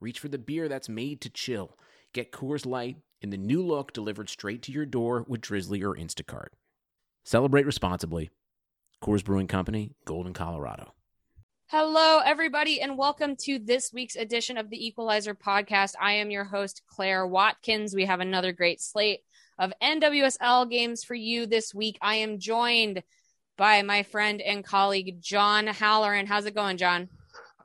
reach for the beer that's made to chill. Get Coors Light in the new look delivered straight to your door with Drizzly or Instacart. Celebrate responsibly. Coors Brewing Company, Golden, Colorado. Hello, everybody, and welcome to this week's edition of the Equalizer podcast. I am your host, Claire Watkins. We have another great slate of NWSL games for you this week. I am joined by my friend and colleague John Halloran. How's it going, John?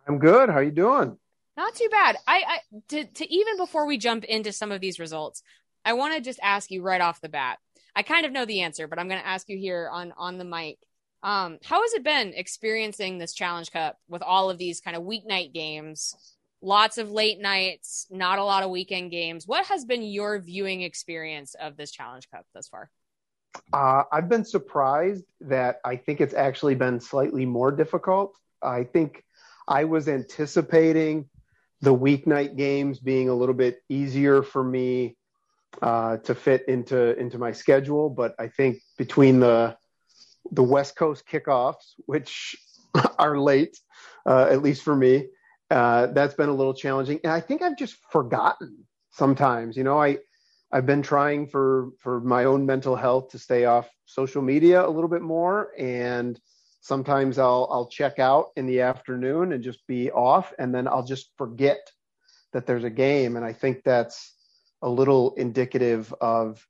I'm good. How are you doing? Not too bad. I, I to, to even before we jump into some of these results, I want to just ask you right off the bat. I kind of know the answer, but I'm going to ask you here on on the mic. Um, how has it been experiencing this Challenge Cup with all of these kind of weeknight games? Lots of late nights, not a lot of weekend games. What has been your viewing experience of this Challenge Cup thus far? Uh, I've been surprised that I think it's actually been slightly more difficult. I think I was anticipating the weeknight games being a little bit easier for me uh, to fit into into my schedule, but I think between the the West Coast kickoffs, which are late, uh, at least for me, uh, that's been a little challenging, and I think I've just forgotten sometimes. You know, I I've been trying for for my own mental health to stay off social media a little bit more. And sometimes I'll I'll check out in the afternoon and just be off and then I'll just forget that there's a game. And I think that's a little indicative of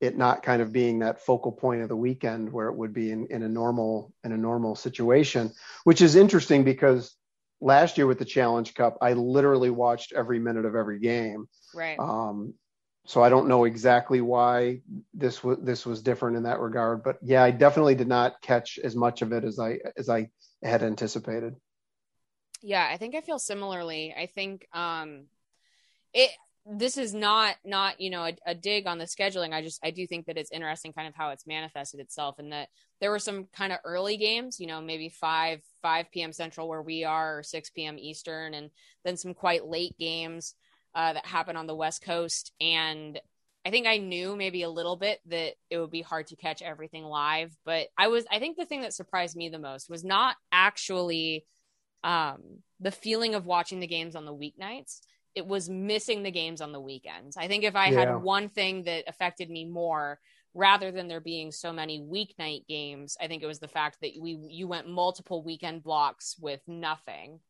it not kind of being that focal point of the weekend where it would be in, in a normal in a normal situation which is interesting because last year with the challenge cup i literally watched every minute of every game. Right. Um, so I don't know exactly why this was this was different in that regard, but yeah, I definitely did not catch as much of it as I as I had anticipated. Yeah, I think I feel similarly. I think um it this is not not you know a, a, dig on the scheduling i just i do think that it's interesting kind of how it's manifested itself and that there were some kind of early games you know maybe 5 5 p.m central where we are or 6 p.m eastern and then some quite late games uh, that happened on the West Coast. And I think I knew maybe a little bit that it would be hard to catch everything live. But I was, I think the thing that surprised me the most was not actually um, the feeling of watching the games on the weeknights. It was missing the games on the weekends. I think if I yeah. had one thing that affected me more, rather than there being so many weeknight games, I think it was the fact that we you went multiple weekend blocks with nothing.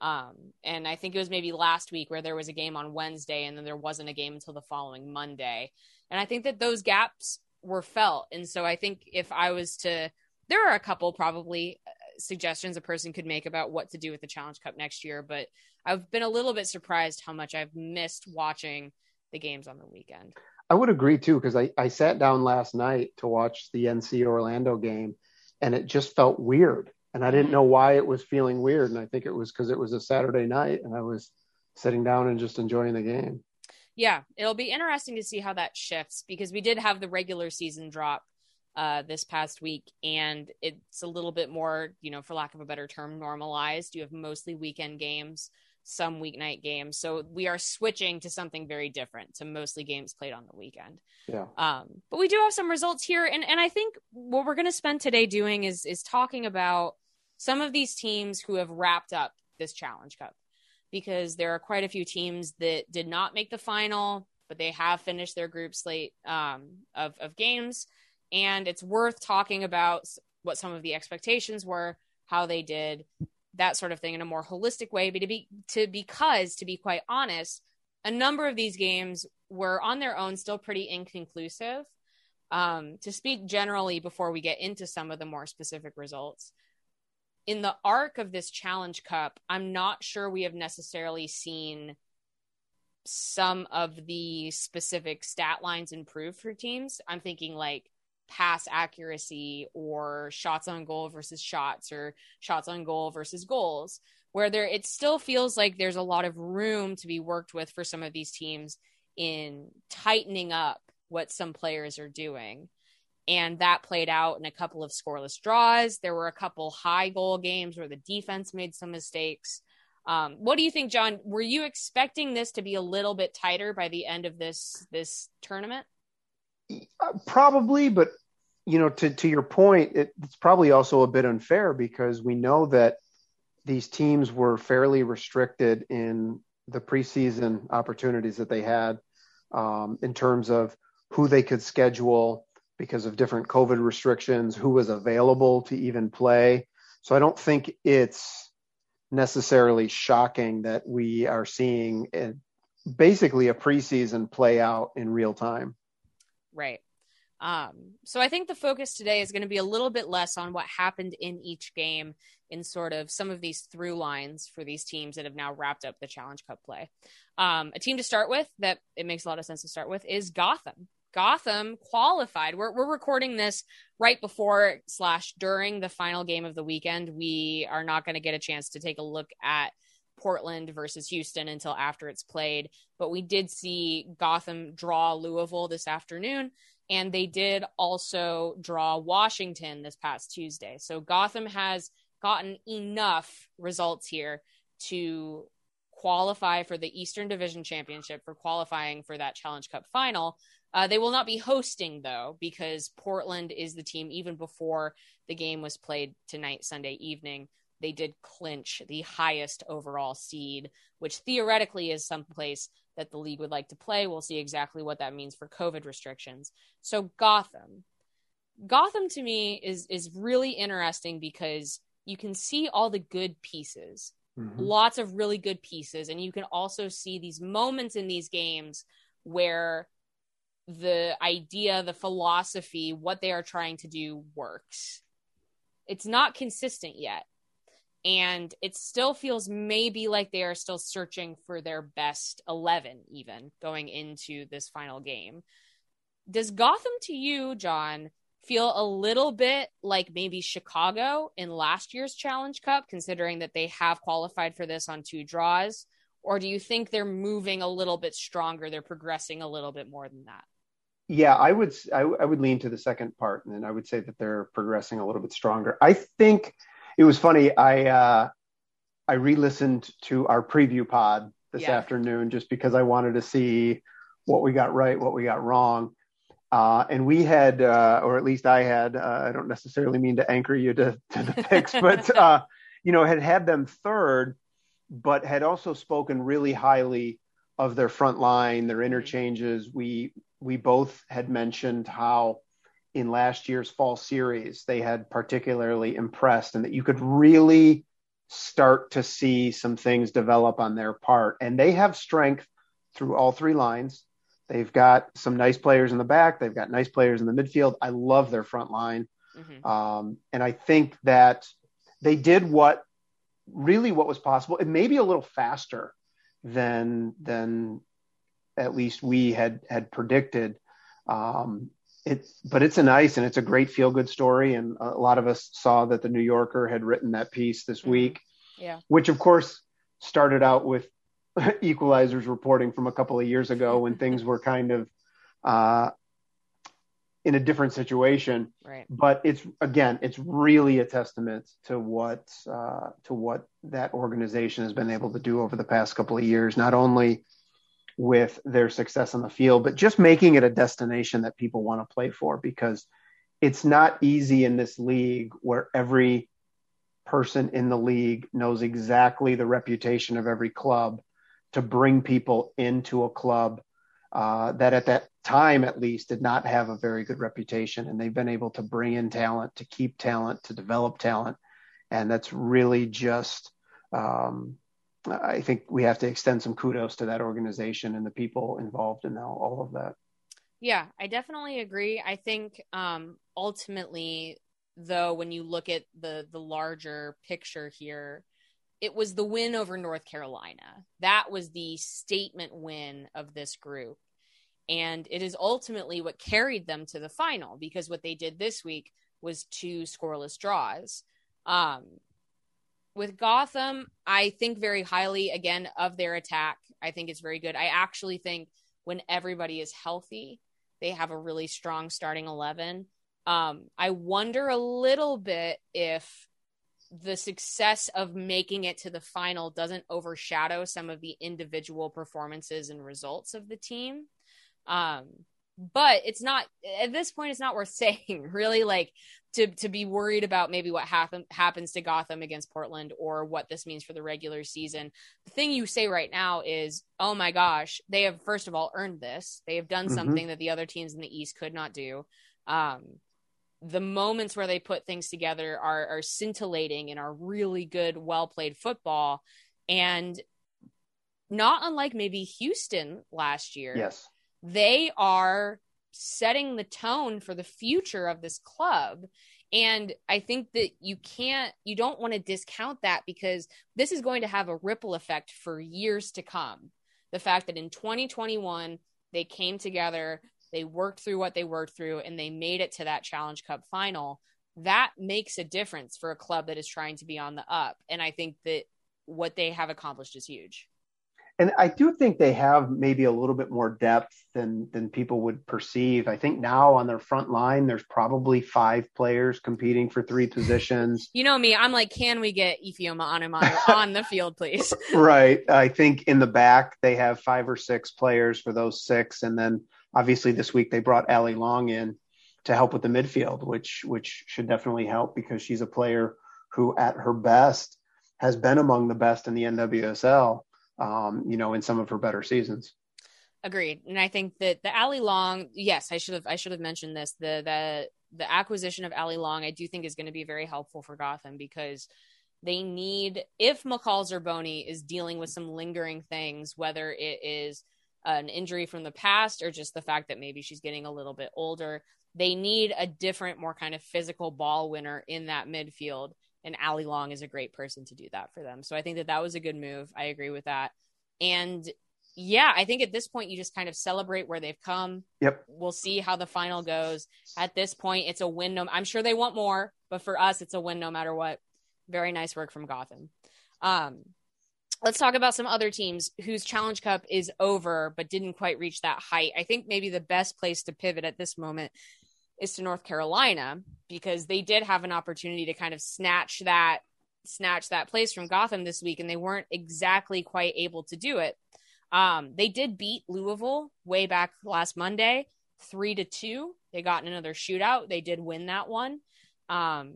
Um, and I think it was maybe last week where there was a game on Wednesday and then there wasn't a game until the following Monday. And I think that those gaps were felt. And so I think if I was to, there are a couple probably uh, suggestions a person could make about what to do with the Challenge Cup next year, but I've been a little bit surprised how much I've missed watching the games on the weekend. I would agree too, because I, I sat down last night to watch the NC Orlando game and it just felt weird and I didn't know why it was feeling weird. And I think it was because it was a Saturday night and I was sitting down and just enjoying the game. Yeah, it'll be interesting to see how that shifts because we did have the regular season drop uh, this past week, and it's a little bit more, you know, for lack of a better term, normalized. You have mostly weekend games, some weeknight games, so we are switching to something very different to mostly games played on the weekend. Yeah. Um, but we do have some results here, and and I think what we're going to spend today doing is is talking about some of these teams who have wrapped up this Challenge Cup because there are quite a few teams that did not make the final, but they have finished their group slate um, of, of games. And it's worth talking about what some of the expectations were, how they did, that sort of thing in a more holistic way. But to be to because to be quite honest, a number of these games were on their own still pretty inconclusive. Um, to speak generally before we get into some of the more specific results, in the arc of this challenge cup, I'm not sure we have necessarily seen some of the specific stat lines improve for teams. I'm thinking like pass accuracy or shots on goal versus shots or shots on goal versus goals. where there it still feels like there's a lot of room to be worked with for some of these teams in tightening up what some players are doing. And that played out in a couple of scoreless draws. There were a couple high goal games where the defense made some mistakes. Um, what do you think, John? Were you expecting this to be a little bit tighter by the end of this this tournament? Uh, probably, but you know, to to your point, it, it's probably also a bit unfair because we know that these teams were fairly restricted in the preseason opportunities that they had um, in terms of who they could schedule because of different COVID restrictions, who was available to even play. So I don't think it's necessarily shocking that we are seeing a, basically a preseason play out in real time. Right. Um, so I think the focus today is going to be a little bit less on what happened in each game in sort of some of these through lines for these teams that have now wrapped up the Challenge Cup play. Um, a team to start with that it makes a lot of sense to start with is Gotham. Gotham qualified. We're we're recording this right before slash during the final game of the weekend. We are not going to get a chance to take a look at Portland versus Houston until after it's played. But we did see Gotham draw Louisville this afternoon, and they did also draw Washington this past Tuesday. So Gotham has gotten enough results here to qualify for the Eastern Division Championship for qualifying for that Challenge Cup final. Uh, they will not be hosting though, because Portland is the team even before the game was played tonight, Sunday evening. They did clinch the highest overall seed, which theoretically is someplace that the league would like to play. We'll see exactly what that means for COVID restrictions. So Gotham, Gotham to me is is really interesting because you can see all the good pieces, mm-hmm. lots of really good pieces, and you can also see these moments in these games where the idea, the philosophy, what they are trying to do works. It's not consistent yet. And it still feels maybe like they are still searching for their best 11, even going into this final game. Does Gotham to you, John, feel a little bit like maybe Chicago in last year's Challenge Cup, considering that they have qualified for this on two draws? Or do you think they're moving a little bit stronger? They're progressing a little bit more than that? Yeah, I would I, I would lean to the second part, and then I would say that they're progressing a little bit stronger. I think it was funny. I uh, I re-listened to our preview pod this yeah. afternoon just because I wanted to see what we got right, what we got wrong. Uh, and we had, uh, or at least I had, uh, I don't necessarily mean to anchor you to, to the picks, but, uh, you know, had had them third, but had also spoken really highly of their front line, their interchanges. We, we both had mentioned how in last year's fall series they had particularly impressed and that you could really start to see some things develop on their part. And they have strength through all three lines. They've got some nice players in the back. They've got nice players in the midfield. I love their front line. Mm-hmm. Um, and I think that they did what really what was possible. It may be a little faster than than at least we had had predicted. Um, it, but it's a nice and it's a great feel good story. And a lot of us saw that the New Yorker had written that piece this mm-hmm. week, yeah. which of course started out with equalizers reporting from a couple of years ago when things were kind of uh, in a different situation. Right. But it's again, it's really a testament to what uh, to what that organization has been able to do over the past couple of years. Not only with their success on the field, but just making it a destination that people want to play for because it's not easy in this league where every person in the league knows exactly the reputation of every club to bring people into a club uh, that at that time at least did not have a very good reputation and they've been able to bring in talent to keep talent to develop talent and that's really just um, i think we have to extend some kudos to that organization and the people involved in all, of that yeah i definitely agree i think um, ultimately though when you look at the the larger picture here it was the win over North Carolina. That was the statement win of this group. And it is ultimately what carried them to the final because what they did this week was two scoreless draws. Um, with Gotham, I think very highly again of their attack. I think it's very good. I actually think when everybody is healthy, they have a really strong starting 11. Um, I wonder a little bit if the success of making it to the final doesn't overshadow some of the individual performances and results of the team. Um, but it's not at this point it's not worth saying really like to to be worried about maybe what happen, happens to Gotham against Portland or what this means for the regular season. The thing you say right now is, "Oh my gosh, they have first of all earned this. They have done mm-hmm. something that the other teams in the East could not do." Um, the moments where they put things together are are scintillating and are really good, well played football, and not unlike maybe Houston last year. Yes, they are setting the tone for the future of this club. And I think that you can't, you don't want to discount that because this is going to have a ripple effect for years to come. The fact that in 2021, they came together, they worked through what they worked through, and they made it to that Challenge Cup final. That makes a difference for a club that is trying to be on the up. And I think that what they have accomplished is huge and I do think they have maybe a little bit more depth than than people would perceive. I think now on their front line, there's probably five players competing for three positions. You know me, I'm like, can we get Ifeoma Onumonu on the field, please? right. I think in the back they have five or six players for those six, and then obviously this week they brought Allie Long in to help with the midfield, which which should definitely help because she's a player who, at her best, has been among the best in the NWSL um, you know, in some of her better seasons. Agreed. And I think that the Allie Long, yes, I should have I should have mentioned this. The the the acquisition of Allie Long, I do think is going to be very helpful for Gotham because they need if McCall Zerboni is dealing with some lingering things, whether it is an injury from the past or just the fact that maybe she's getting a little bit older, they need a different, more kind of physical ball winner in that midfield and Allie Long is a great person to do that for them. So I think that that was a good move. I agree with that. And yeah, I think at this point you just kind of celebrate where they've come. Yep. We'll see how the final goes. At this point, it's a win. No, I'm sure they want more, but for us, it's a win no matter what. Very nice work from Gotham. Um, let's talk about some other teams whose Challenge Cup is over but didn't quite reach that height. I think maybe the best place to pivot at this moment is to North Carolina because they did have an opportunity to kind of snatch that snatch that place from Gotham this week and they weren't exactly quite able to do it. Um, they did beat Louisville way back last Monday, three to two. They got in another shootout. They did win that one. Um,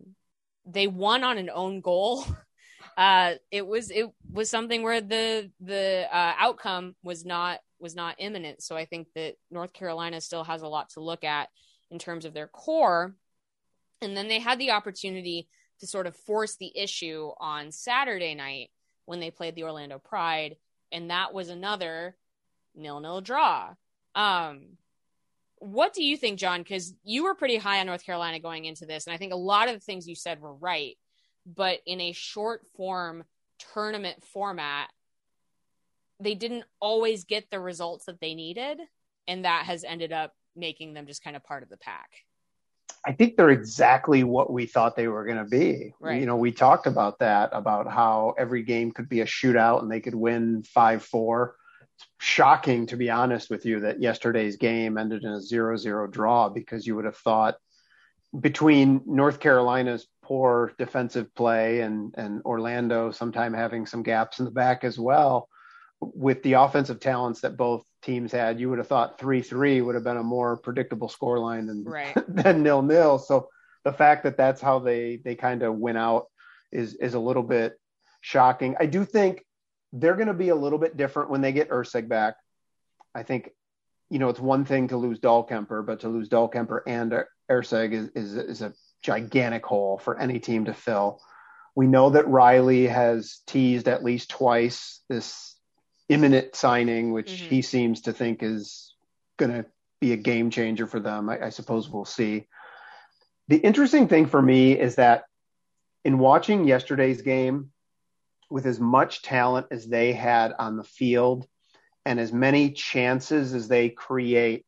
they won on an own goal. Uh, it was it was something where the the uh, outcome was not was not imminent. So I think that North Carolina still has a lot to look at in terms of their core. And then they had the opportunity to sort of force the issue on Saturday night when they played the Orlando Pride. And that was another nil nil draw. Um, what do you think, John? Because you were pretty high on North Carolina going into this. And I think a lot of the things you said were right. But in a short form tournament format, they didn't always get the results that they needed. And that has ended up making them just kind of part of the pack? I think they're exactly what we thought they were going to be. Right. You know, we talked about that about how every game could be a shootout and they could win 5-4. It's shocking to be honest with you that yesterday's game ended in a 0-0 draw because you would have thought between North Carolina's poor defensive play and and Orlando sometime having some gaps in the back as well with the offensive talents that both teams had, you would have thought three three would have been a more predictable scoreline than right. than nil nil. So the fact that that's how they they kind of went out is is a little bit shocking. I do think they're going to be a little bit different when they get Erceg back. I think you know it's one thing to lose Dahlkemper, but to lose Dahlkemper and Erceg is, is is a gigantic hole for any team to fill. We know that Riley has teased at least twice this imminent signing, which mm-hmm. he seems to think is going to be a game changer for them. I, I suppose we'll see. The interesting thing for me is that in watching yesterday's game, with as much talent as they had on the field and as many chances as they create,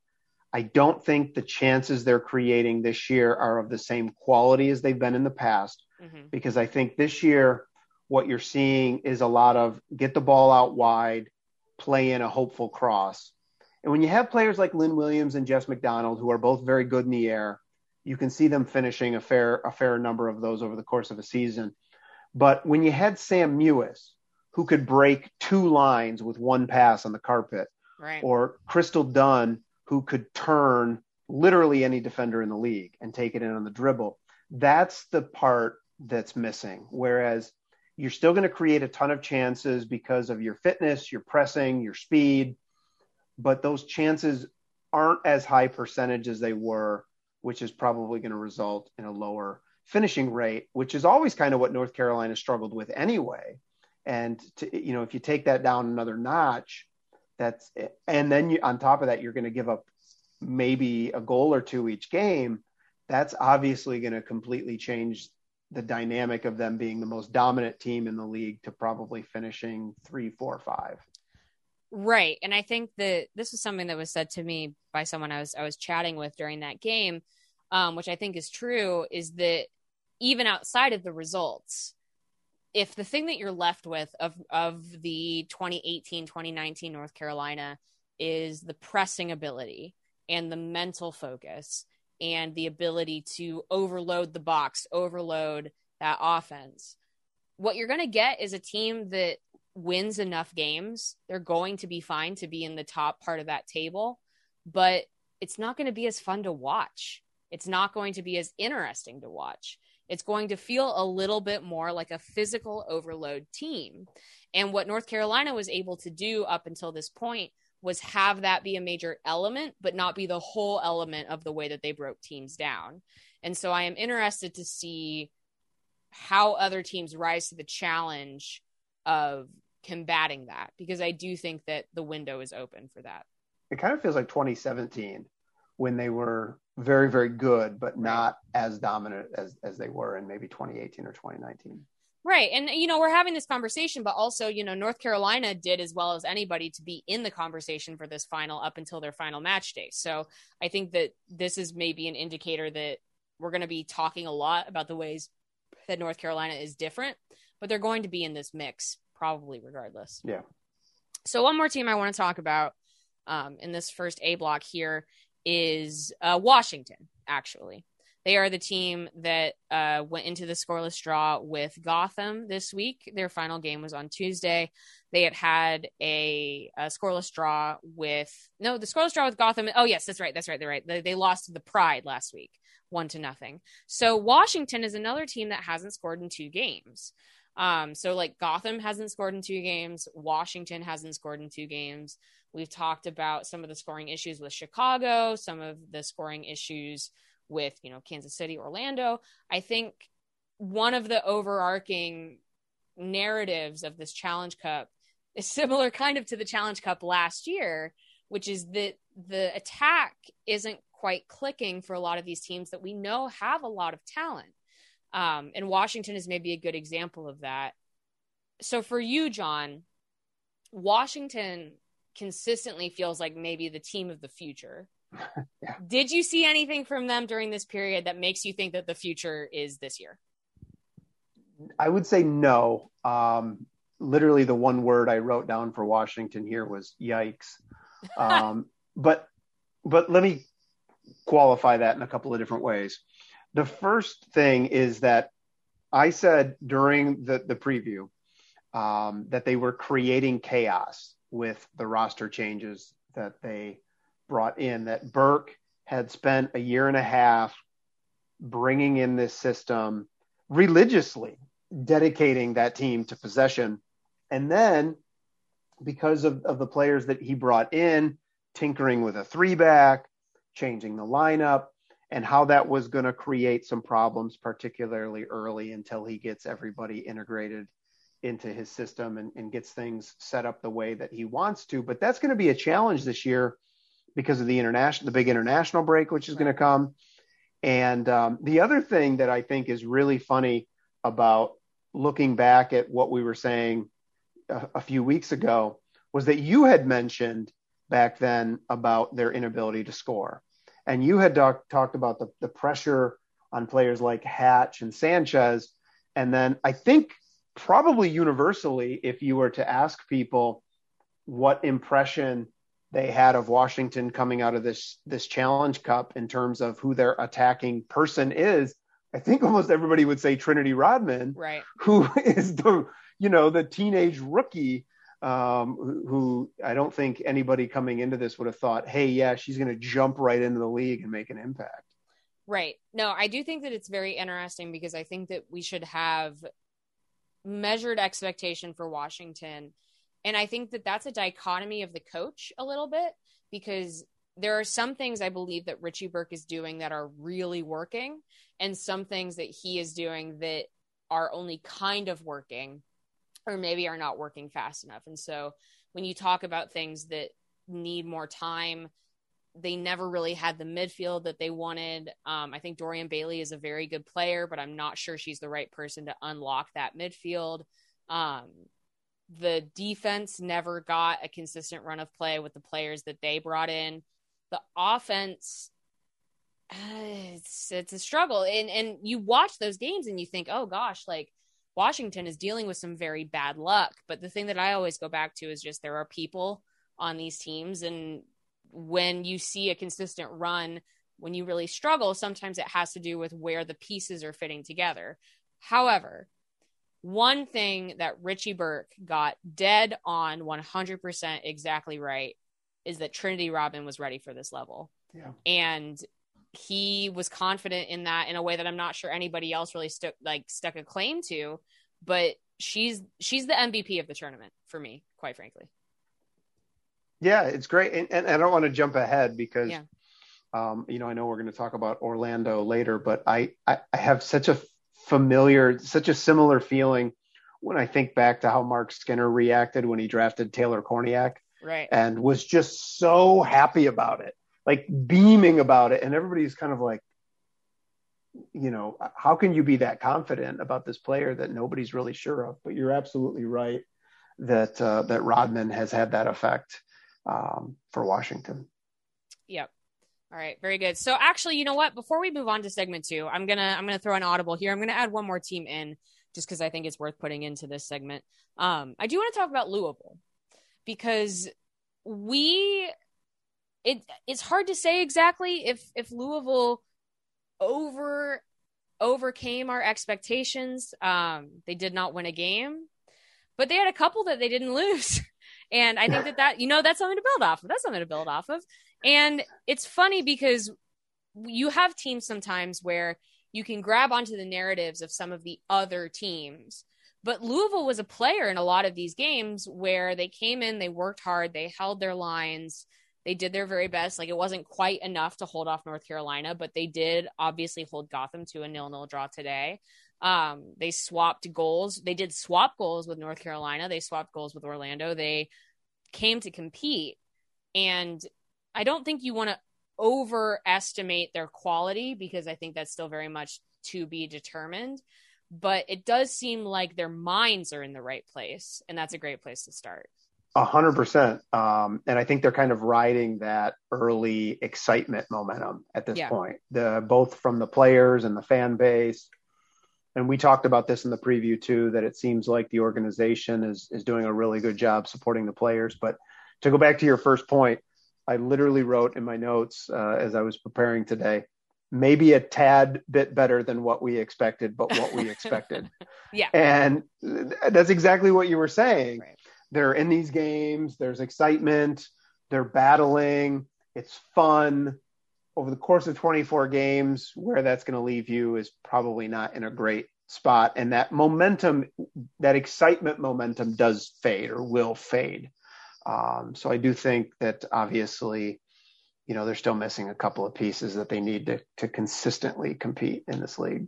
I don't think the chances they're creating this year are of the same quality as they've been in the past. Mm-hmm. Because I think this year what you're seeing is a lot of get the ball out wide, play in a hopeful cross. And when you have players like Lynn Williams and Jess McDonald, who are both very good in the air, you can see them finishing a fair a fair number of those over the course of a season. But when you had Sam Mewis, who could break two lines with one pass on the carpet, Right. or Crystal Dunn, who could turn literally any defender in the league and take it in on the dribble. That's the part that's missing. Whereas you're still going to create a ton of chances because of your fitness, your pressing, your speed, but those chances aren't as high percentage as they were, which is probably going to result in a lower finishing rate, which is always kind of what North Carolina struggled with anyway. And to, you know, if you take that down another notch, that's and then you, on top of that, you're going to give up maybe a goal or two each game. That's obviously going to completely change the dynamic of them being the most dominant team in the league to probably finishing three, four, five. Right. And I think that this was something that was said to me by someone I was I was chatting with during that game, um, which I think is true, is that even outside of the results, if the thing that you're left with of of the 2018 2019 North Carolina is the pressing ability and the mental focus and the ability to overload the box, overload that offense, what you're going to get is a team that wins enough games. They're going to be fine to be in the top part of that table, but it's not going to be as fun to watch. It's not going to be as interesting to watch. It's going to feel a little bit more like a physical overload team. And what North Carolina was able to do up until this point was have that be a major element, but not be the whole element of the way that they broke teams down. And so I am interested to see how other teams rise to the challenge of combating that because I do think that the window is open for that. It kind of feels like 2017 when they were very, very good, but not as dominant as, as they were in maybe 2018 or 2019. Right. And, you know, we're having this conversation, but also, you know, North Carolina did as well as anybody to be in the conversation for this final up until their final match day. So I think that this is maybe an indicator that we're going to be talking a lot about the ways that North Carolina is different, but they're going to be in this mix probably regardless. Yeah. So one more team I want to talk about um, in this first A block here is uh, Washington, actually. They are the team that uh, went into the scoreless draw with Gotham this week. Their final game was on Tuesday. They had had a, a scoreless draw with no, the scoreless draw with Gotham. Oh yes, that's right. That's right. They're right. They, they lost to the Pride last week, one to nothing. So Washington is another team that hasn't scored in two games. Um, so like Gotham hasn't scored in two games, Washington hasn't scored in two games. We've talked about some of the scoring issues with Chicago, some of the scoring issues with, you know, Kansas City, Orlando. I think one of the overarching narratives of this Challenge Cup is similar kind of to the Challenge Cup last year, which is that the attack isn't quite clicking for a lot of these teams that we know have a lot of talent. Um, and Washington is maybe a good example of that. So for you, John, Washington consistently feels like maybe the team of the future. yeah. Did you see anything from them during this period that makes you think that the future is this year? I would say no. Um, literally, the one word I wrote down for Washington here was "yikes." Um, but but let me qualify that in a couple of different ways. The first thing is that I said during the the preview um, that they were creating chaos with the roster changes that they brought in. That Burke had spent a year and a half bringing in this system religiously dedicating that team to possession. And then because of, of the players that he brought in, tinkering with a three back, changing the lineup, and how that was going to create some problems, particularly early until he gets everybody integrated into his system and, and gets things set up the way that he wants to. But that's going to be a challenge this year because of the international, the big international break, which is going to come. And um, the other thing that I think is really funny about looking back at what we were saying a, a, few weeks ago was that you had mentioned back then about their inability to score. And you had talk, talked about the, the pressure on players like Hatch and Sanchez. And then I think probably universally, if you were to ask people what impression they had of Washington coming out of this this Challenge Cup in terms of who their attacking person is, I think almost everybody would say Trinity Rodman, right? Who is the you know the teenage rookie um, who I don't think anybody coming into this would have thought, hey, yeah, she's going to jump right into the league and make an impact. Right. No, I do think that it's very interesting because I think that we should have measured expectation for Washington. And I think that that's a dichotomy of the coach a little bit because there are some things I believe that Richie Burke is doing that are really working, and some things that he is doing that are only kind of working or maybe are not working fast enough. And so when you talk about things that need more time, they never really had the midfield that they wanted. Um, I think Dorian Bailey is a very good player, but I'm not sure she's the right person to unlock that midfield. Um, the defense never got a consistent run of play with the players that they brought in. The offense, uh, it's it's a struggle, and and you watch those games and you think, oh gosh, like Washington is dealing with some very bad luck. But the thing that I always go back to is just there are people on these teams and when you see a consistent run, when you really struggle, sometimes it has to do with where the pieces are fitting together. However, one thing that Richie Burke got dead on 100% exactly right is that Trinity Rodman was ready for this level. Yeah. And he was confident in that in a way that I'm not sure anybody else really stuck like stuck a claim to, but she's she's the MVP of the tournament for me, quite frankly. Yeah, it's great, and, and I don't want to jump ahead because, yeah. um, you know, I know we're going to talk about Orlando later, but I, I I have such a familiar, such a similar feeling when I think back to how Marc Skinner reacted when he drafted Taylor Kornieck, right, and was just so happy about it, like beaming about it, and everybody's kind of like, you know, how can you be that confident about this player that nobody's really sure of? But you're absolutely right that uh, that Rodman has had that effect um, for Washington. Yep. All right, very good. So actually, you know what? Before we move on to segment two, I'm gonna I'm gonna throw an audible here. I'm gonna add one more team in just because I think it's worth putting into this segment. Um, I do want to talk about Louisville because we it it's hard to say exactly if if Louisville over overcame our expectations. Um, they did not win a game, but they had a couple that they didn't lose. And I think that that, you know, that's something to build off of. That's something to build off of. And it's funny because you have teams sometimes where you can grab onto the narratives of some of the other teams. But Louisville was a player in a lot of these games where they came in, they worked hard, they held their lines, they did their very best. Like it wasn't quite enough to hold off North Carolina, but they did obviously hold Gotham to a nil-nil draw today. Um, they swapped goals. They did swap goals with North Carolina. They swapped goals with Orlando. They came to compete. And I don't think you want to overestimate their quality because I think that's still very much to be determined. But it does seem like their minds are in the right place. And that's a great place to start. A hundred percent. Um, and I think they're kind of riding that early excitement momentum at this yeah. point. The both from the players and the fan base and we talked about this in the preview too that it seems like the organization is is doing a really good job supporting the players but to go back to your first point i literally wrote in my notes uh, as i was preparing today maybe a tad bit better than what we expected but what we expected yeah and that's exactly what you were saying right. they're in these games there's excitement they're battling it's fun over the course of 24 games, where that's going to leave you is probably not in a great spot. And that momentum, that excitement momentum does fade or will fade. Um, so I do think that obviously, you know, they're still missing a couple of pieces that they need to, to consistently compete in this league.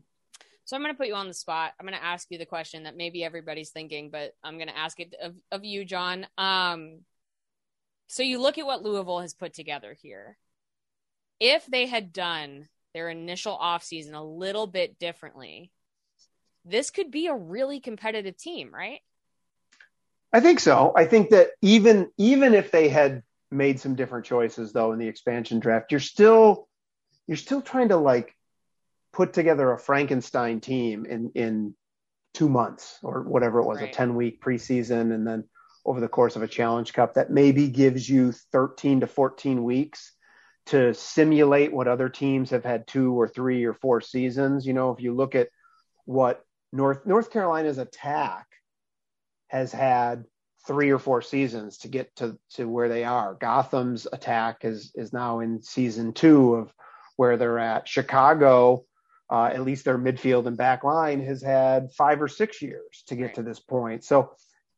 So I'm going to put you on the spot. I'm going to ask you the question that maybe everybody's thinking, but I'm going to ask it of, of you, John. Um, so you look at what Louisville has put together here if they had done their initial offseason a little bit differently, this could be a really competitive team, right? I think so. I think that even even if they had made some different choices though in the expansion draft, you're still you're still trying to like put together a Frankenstein team in in two months or whatever it was, right. a 10 week preseason, and then over the course of a challenge cup that maybe gives you 13 to 14 weeks to simulate what other teams have had two or three or four seasons. You know, if you look at what North North Carolina's attack has had three or four seasons to get to, to where they are. Gotham's attack is is now in season two of where they're at. Chicago, uh, at least their midfield and back line has had five or six years to get right. to this point. So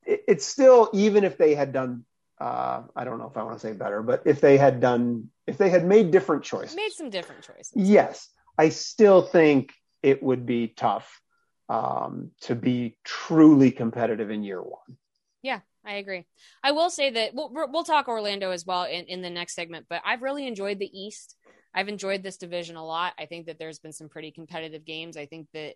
it, it's still even if they had done uh, I don't know if I want to say better, but if they had done if they had made different choices, made some different choices. Yes, I still think it would be tough um, to be truly competitive in year one. Yeah, I agree. I will say that we'll we'll talk Orlando as well in, in the next segment, but I've really enjoyed the East. I've enjoyed this division a lot. I think that there's been some pretty competitive games. I think that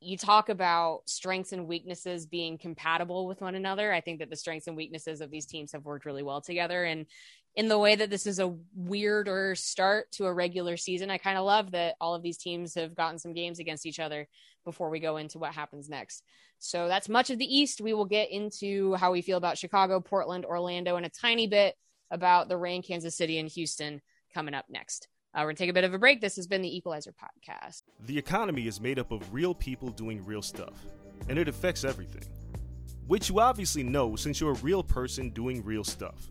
you talk about strengths and weaknesses being compatible with one another. I think that the strengths and weaknesses of these teams have worked really well together. And in the way that this is a weirder start to a regular season, I kind of love that all of these teams have gotten some games against each other before we go into what happens next. So that's much of the East. We will get into how we feel about Chicago, Portland, Orlando, and a tiny bit about the Reign, Kansas City, and Houston coming up next. Uh, we're going to take a bit of a break. This has been the Equalizer Podcast. The economy is made up of real people doing real stuff, and it affects everything. Which you obviously know since you're a real person doing real stuff.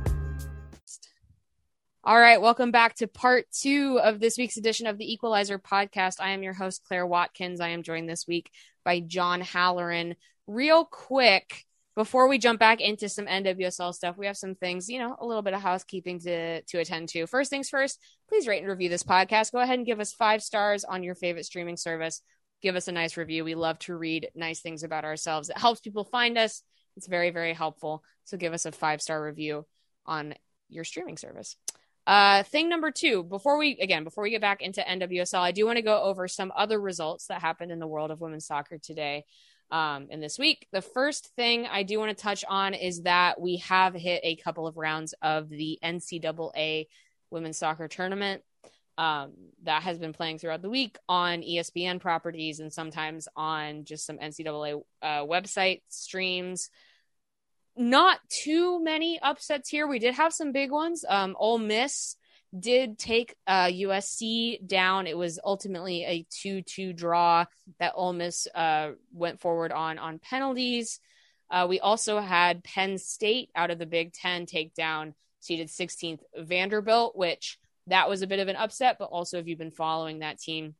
All right, welcome back to part two of this week's edition of the Equalizer podcast. I am your host, Claire Watkins. I am joined this week by John Halloran. Real quick, before we jump back into some NWSL stuff, we have some things, you know, a little bit of housekeeping to to attend to. First things first, please rate and review this podcast. Go ahead and give us five stars on your favorite streaming service give us a nice review. We love to read nice things about ourselves. It helps people find us. It's very, very helpful. So give us a five star review on your streaming service. Uh, thing number two, before we again, before we get back into NWSL, I do want to go over some other results that happened in the world of women's soccer today um, and this week. The first thing I do want to touch on is that we have hit a couple of rounds of the NCAA women's soccer tournament um, that has been playing throughout the week on ESPN properties and sometimes on just some NCAA uh, website streams. Not too many upsets here. We did have some big ones. Um, Ole Miss did take uh, USC down. It was ultimately a 2 2 draw that Ole Miss uh, went forward on on penalties. Uh, we also had Penn State out of the Big Ten take down seeded 16th Vanderbilt, which that was a bit of an upset, but also if you've been following that team,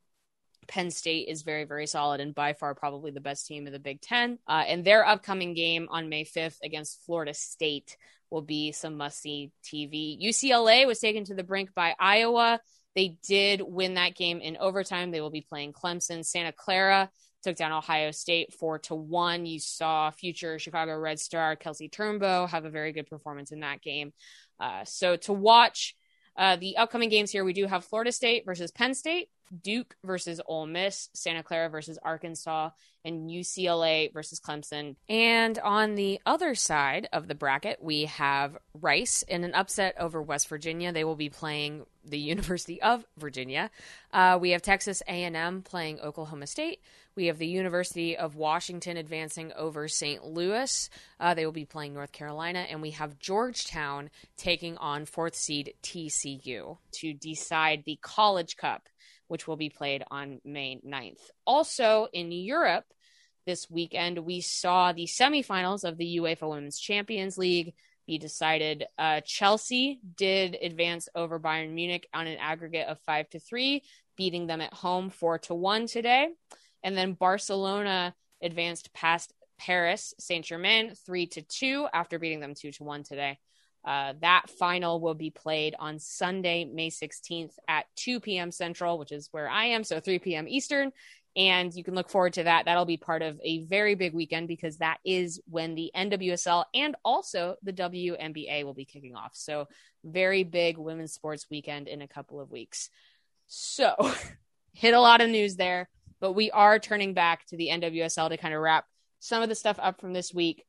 Penn State is very, very solid and by far probably the best team of the Big Ten. Uh, and their upcoming game on May 5th against Florida State will be some must see TV. UCLA was taken to the brink by Iowa. They did win that game in overtime. They will be playing Clemson. Santa Clara took down Ohio State four to one. You saw future Chicago Red Star Kelsey Turnbow have a very good performance in that game. Uh, so to watch uh, the upcoming games here, we do have Florida State versus Penn State, Duke versus Ole Miss, Santa Clara versus Arkansas, and UCLA versus Clemson. And on the other side of the bracket, we have Rice in an upset over West Virginia. They will be playing the University of Virginia. Uh, we have Texas A&M playing Oklahoma State. We have the University of Washington advancing over St. Louis. Uh, they will be playing North Carolina. And we have Georgetown taking on fourth seed TCU to decide the College Cup which will be played on May 9th. Also in Europe this weekend, we saw the semifinals of the UEFA Women's Champions League be decided. Uh, Chelsea did advance over Bayern Munich on an aggregate of five to three, beating them at home four to one today. And then Barcelona advanced past Paris Saint Germain three to two after beating them two to one today. Uh, that final will be played on Sunday, May 16th at 2 p.m. Central, which is where I am, so 3 p.m. Eastern. And you can look forward to that. That'll be part of a very big weekend because that is when the NWSL and also the WNBA will be kicking off. So, very big women's sports weekend in a couple of weeks. So, hit a lot of news there, but we are turning back to the NWSL to kind of wrap some of the stuff up from this week.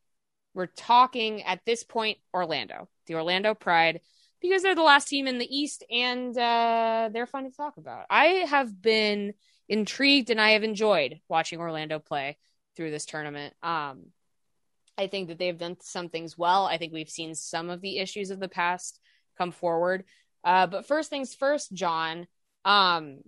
We're talking at this point Orlando, the Orlando Pride, because they're the last team in the East and uh, they're fun to talk about. I have been intrigued and I have enjoyed watching Orlando play through this tournament. Um, I think that they've done some things well. I think we've seen some of the issues of the past come forward. Uh, but first things first, John. Um,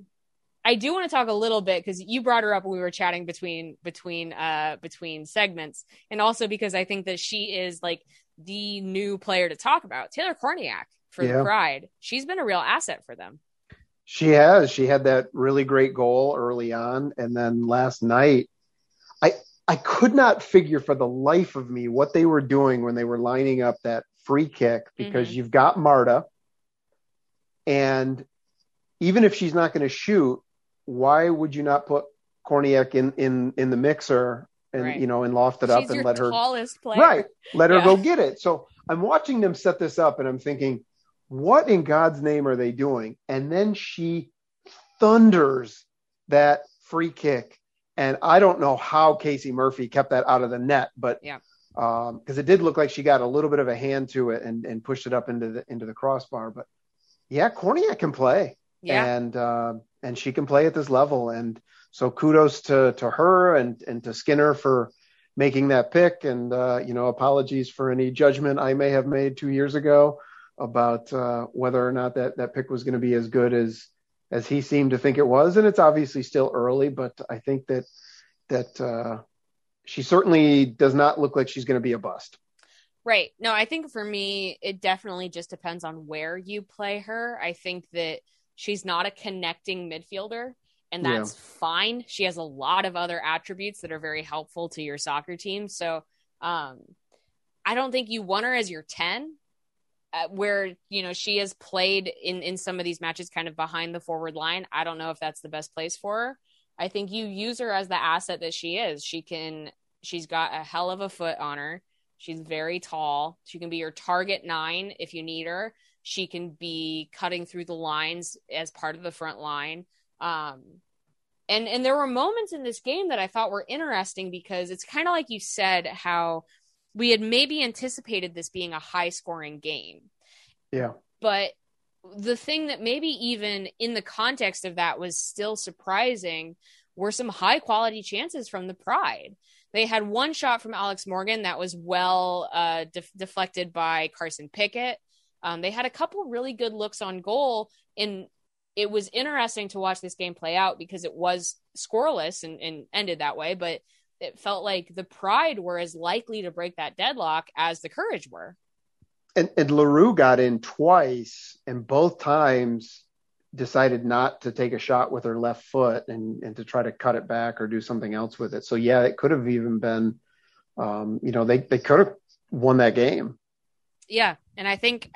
I do want to talk a little bit because you brought her up when we were chatting between between uh between segments, and also because I think that she is like the new player to talk about. Taylor Kornieck for yeah. the Pride. She's been a real asset for them. She has. She had that really great goal early on, and then last night, I I could not figure for the life of me what they were doing when they were lining up that free kick because mm-hmm. you've got Marta, and even if she's not going to shoot, why would you not put Kornieck in in in the mixer and right. you know and loft it she's up and let her right let her yeah. go get it? So I'm watching them set this up, and I'm thinking what in God's name are they doing? And then she thunders that free kick. And I don't know how Casey Murphy kept that out of the net, but yeah, because um, it did look like she got a little bit of a hand to it and, and pushed it up into the into the crossbar. But yeah, Kornieck can play, yeah. and uh, and she can play at this level. And so kudos to to her and and to Skinner for making that pick. And uh, you know, apologies for any judgment I may have made two years ago about uh, whether or not that that pick was going to be as good as as he seemed to think it was, and it's obviously still early, but I think that that uh, she certainly does not look like she's going to be a bust. Right. No, I think for me, it definitely just depends on where you play her. I think that she's not a connecting midfielder, and that's yeah. fine. She has a lot of other attributes that are very helpful to your soccer team. So, um, I don't think you want her as your 10, uh, where you know she has played in in some of these matches kind of behind the forward line i don't know if that's the best place for her i think you use her as the asset that she is she can she's got a hell of a foot on her she's very tall she can be your target nine if you need her she can be cutting through the lines as part of the front line um and and there were moments in this game that i thought were interesting because it's kind of like you said how we had maybe anticipated this being a high scoring game. Yeah. But the thing that maybe even in the context of that was still surprising were some high quality chances from the Pride. They had one shot from Alex Morgan that was well uh, def- deflected by Carson Pickett. Um, they had a couple really good looks on goal, and it was interesting to watch this game play out because it was scoreless and, and ended that way. But it felt like the Pride were as likely to break that deadlock as the Courage were. And, and Leroux got in twice, and both times decided not to take a shot with her left foot and, and to try to cut it back or do something else with it. So yeah, it could have even been, um, you know, they they could have won that game. Yeah, and I think,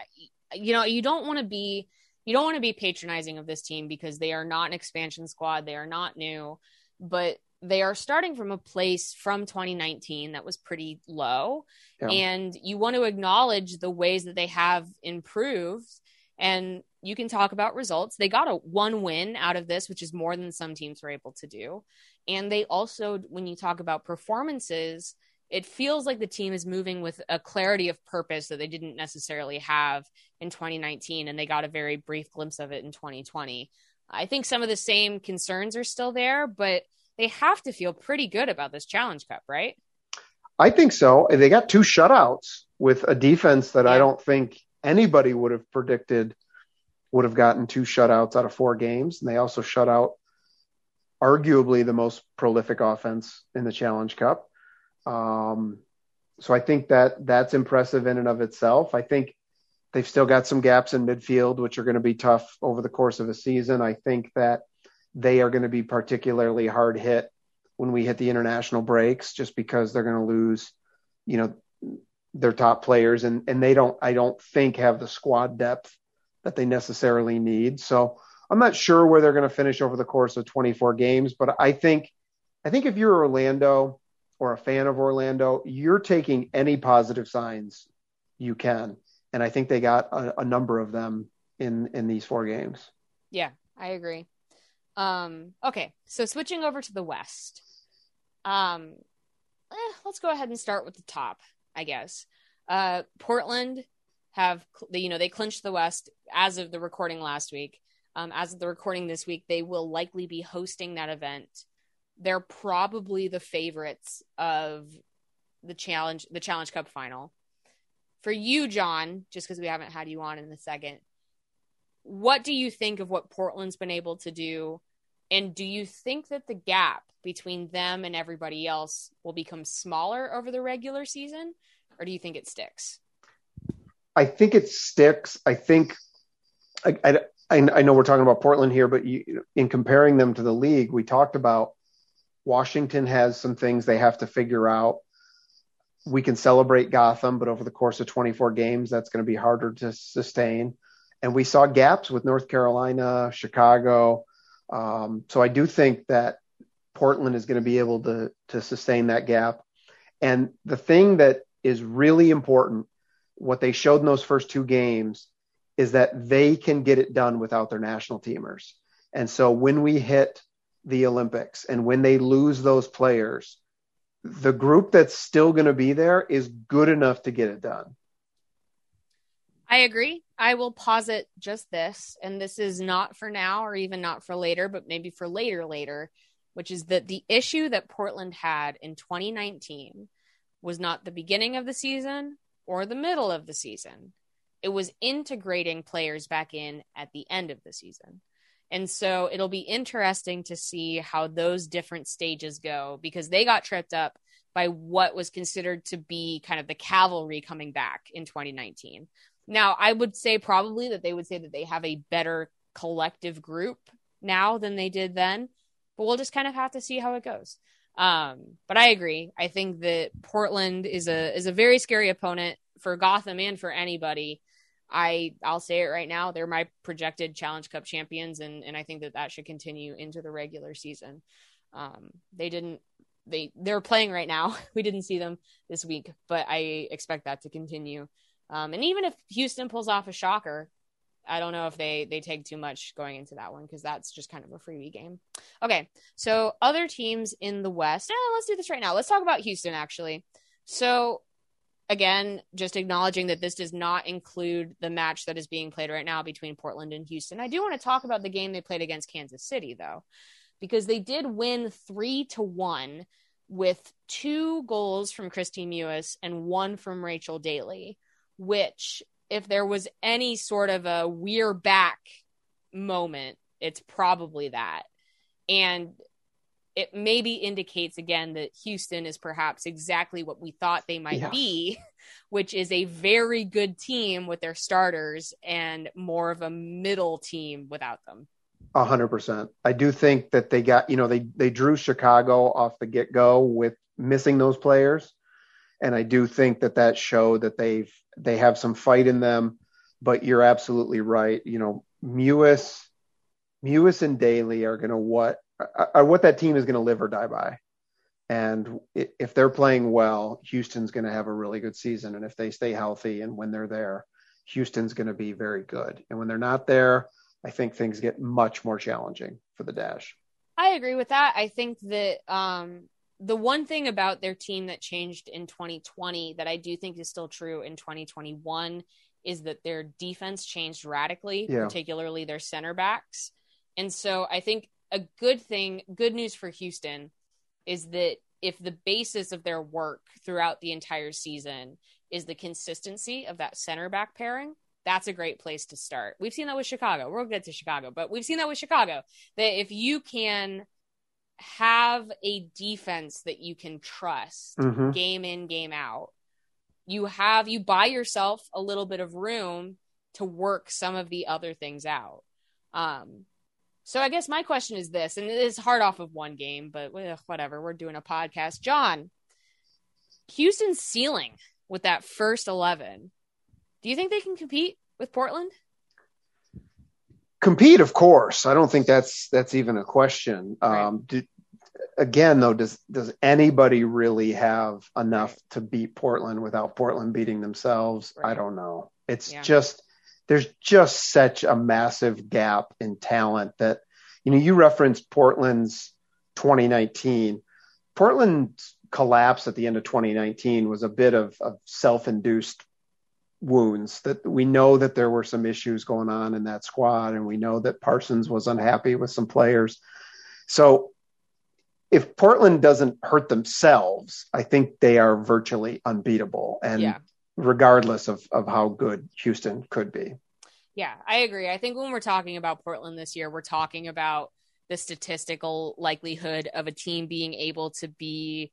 you know, you don't want to be you don't want to be patronizing of this team because they are not an expansion squad. They are not new, but they are starting from a place from 2019 that was pretty low yeah. and you want to acknowledge the ways that they have improved and you can talk about results they got a one win out of this which is more than some teams were able to do and they also when you talk about performances it feels like the team is moving with a clarity of purpose that they didn't necessarily have in 2019 and they got a very brief glimpse of it in 2020 i think some of the same concerns are still there but they have to feel pretty good about this Challenge Cup, right? I think so. They got two shutouts with a defense that yeah. I don't think anybody would have predicted would have gotten two shutouts out of four games. And they also shut out arguably the most prolific offense in the Challenge Cup. Um, so I think that that's impressive in and of itself. I think they've still got some gaps in midfield, which are going to be tough over the course of a season. I think that they are going to be particularly hard hit when we hit the international breaks just because they're going to lose, you know, their top players and and they don't I don't think have the squad depth that they necessarily need. So I'm not sure where they're going to finish over the course of 24 games, but I think I think if you're Orlando or a fan of Orlando, you're taking any positive signs you can, and I think they got a, a number of them in in these four games. Yeah, I agree. Um, okay, so switching over to the West. Um, eh, let's go ahead and start with the top, I guess. Uh, Portland have you know they clinched the West as of the recording last week. Um, as of the recording this week, they will likely be hosting that event. They're probably the favorites of the challenge, the Challenge Cup final. For you, John, just because we haven't had you on in a second, what do you think of what Portland's been able to do? And do you think that the gap between them and everybody else will become smaller over the regular season? Or do you think it sticks? I think it sticks. I think I, I, I know we're talking about Portland here, but you, in comparing them to the league, we talked about Washington has some things they have to figure out. We can celebrate Gotham, but over the course of 24 games, that's going to be harder to sustain. And we saw gaps with North Carolina, Chicago. Um, so I do think that Portland is going to be able to to sustain that gap. And the thing that is really important, what they showed in those first two games, is that they can get it done without their national teamers. And so when we hit the Olympics and when they lose those players, the group that's still going to be there is good enough to get it done. I agree. I will posit just this, and this is not for now or even not for later, but maybe for later, later, which is that the issue that Portland had in 2019 was not the beginning of the season or the middle of the season it was integrating players back in at the end of the season. And so it'll be interesting to see how those different stages go because they got tripped up by what was considered to be kind of the cavalry coming back in 2019. Now, I would say probably that they would say that they have a better collective group now than they did then, but we'll just kind of have to see how it goes. Um, but I agree. I think that Portland is a is a very scary opponent for Gotham and for anybody. I I'll say it right now. They're my projected Challenge Cup champions, and and I think that that should continue into the regular season. Um, they didn't they they're playing right now. we didn't see them this week, but I expect that to continue. Um, and even if Houston pulls off a shocker, I don't know if they they take too much going into that one because that's just kind of a freebie game. Okay, so other teams in the West. Eh, let's do this right now. Let's talk about Houston actually. So again, just acknowledging that this does not include the match that is being played right now between Portland and Houston. I do want to talk about the game they played against Kansas City, though, because they did win three to one with two goals from Kristie Mewis and one from Rachel Daly, which, if there was any sort of a we're back moment, it's probably that. And it maybe indicates again that Houston is perhaps exactly what we thought they might yeah. be, which is a very good team with their starters and more of a middle team without them. A hundred percent. I do think that they got, you know, they they drew Chicago off the get go with missing those players, and I do think that that showed that they've they have some fight in them. But you're absolutely right. You know, Mewis, Mewis and Daly are going to what are what that team is going to live or die by. And if they're playing well, Houston's going to have a really good season. And if they stay healthy and when they're there, Houston's going to be very good. And when they're not there, I think things get much more challenging for the Dash. I agree with that. I think that um, the one thing about their team that changed in 2020 that I do think is still true in 2021 is that their defense changed radically, yeah. particularly their center backs. And so I think a good thing, good news for Houston is that if the basis of their work throughout the entire season is the consistency of that center back pairing, that's a great place to start. We've seen that with Chicago. We'll get to Chicago, but we've seen that with Chicago that if you can have a defense that you can trust mm-hmm. game in, game out, you have, you buy yourself a little bit of room to work some of the other things out. Um, so I guess my question is this, and it is hard off of one game, but whatever. We're doing a podcast. John, Houston's ceiling with that first 11. Do you think they can compete with Portland? compete, of course. I don't think that's that's even a question. Right. Um, do, again, though, does does anybody really have enough Right. to beat Portland without Portland beating themselves? I don't know. It's Yeah. just there's just such a massive gap in talent that you know you referenced Portland's 2019. Portland's collapse at the end of 2019 was a bit of, of self-induced wounds that we know that there were some issues going on in that squad and we know that Parsons was unhappy with some players. So if Portland doesn't hurt themselves, I think they are virtually unbeatable and Yeah. Regardless of of how good Houston could be. Yeah, I agree. I think when we're talking about Portland this year, we're talking about the statistical likelihood of a team being able to be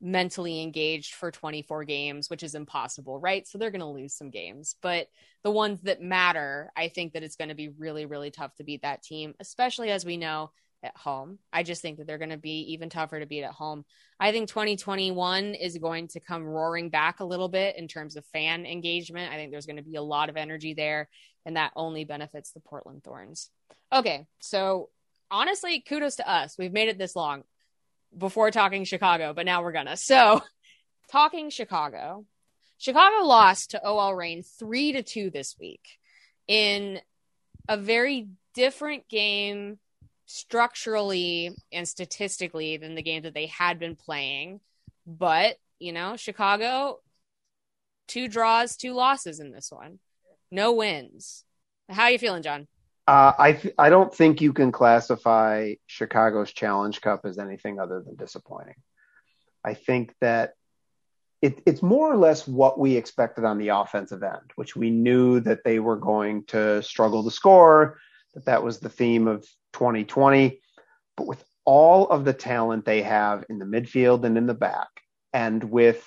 mentally engaged for 24 games, which is impossible, right? So they're going to lose some games. But the ones that matter, I think that it's going to be really, really tough to beat that team, especially as we know at home. I just think that they're going to be even tougher to beat at home. I think 2021 is going to come roaring back a little bit in terms of fan engagement. I think there's going to be a lot of energy there, and that only benefits the Portland Thorns. Okay, so honestly, kudos to us. We've made it this long before talking Chicago, but now we're gonna. So, talking Chicago, Chicago lost to OL Reign three to two this week in a very different game structurally and statistically than the game that they had been playing. But you know, Chicago, two draws, two losses in this one, no wins. How are you feeling, John? Uh, I th- I don't think you can classify Chicago's Challenge Cup as anything other than disappointing. I think that it, it's more or less what we expected on the offensive end, which we knew that they were going to struggle to score, that that was the theme of 2020. But with all of the talent they have in the midfield and in the back, and with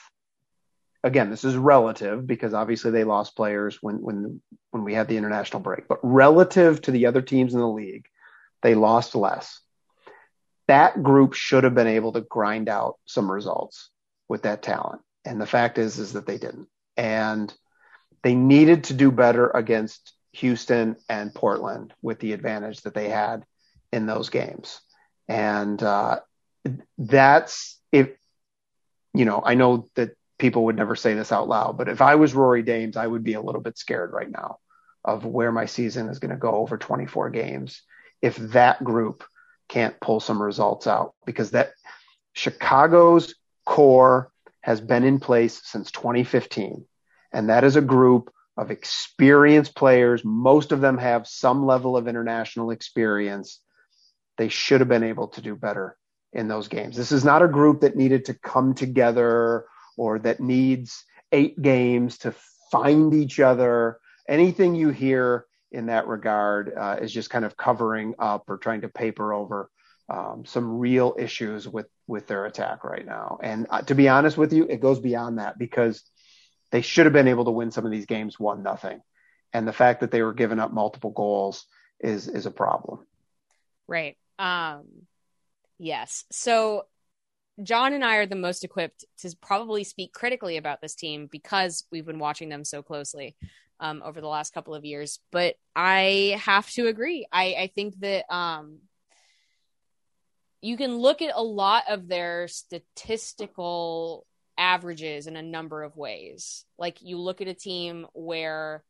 again, this is relative because obviously they lost players when when when we had the international break, but relative to the other teams in the league, they lost less. That group should have been able to grind out some results with that talent. And the fact is is that they didn't. And they needed to do better against Houston and Portland with the advantage that they had in those games. And uh, that's if you know, I know that people would never say this out loud, but if I was Rory Dames, I would be a little bit scared right now of where my season is going to go over 24 games if that group can't pull some results out because that Chicago's core has been in place since 2015 and that is a group of experienced players. Most of them have some level of international experience they should have been able to do better in those games this is not a group that needed to come together or that needs eight games to find each other. Anything you hear in that regard uh, is just kind of covering up or trying to paper over um, some real issues with with their attack right now. And uh, to be honest with you, it goes beyond that because they should have been able to win some of these games one nothing, and the fact that they were giving up multiple goals is is a problem. Right. Um yes. So John and I are the most equipped to probably speak critically about this team because we've been watching them so closely um, over the last couple of years. But I have to agree. I, I think that um, you can look at a lot of their statistical averages in a number of ways. Like you look at a team where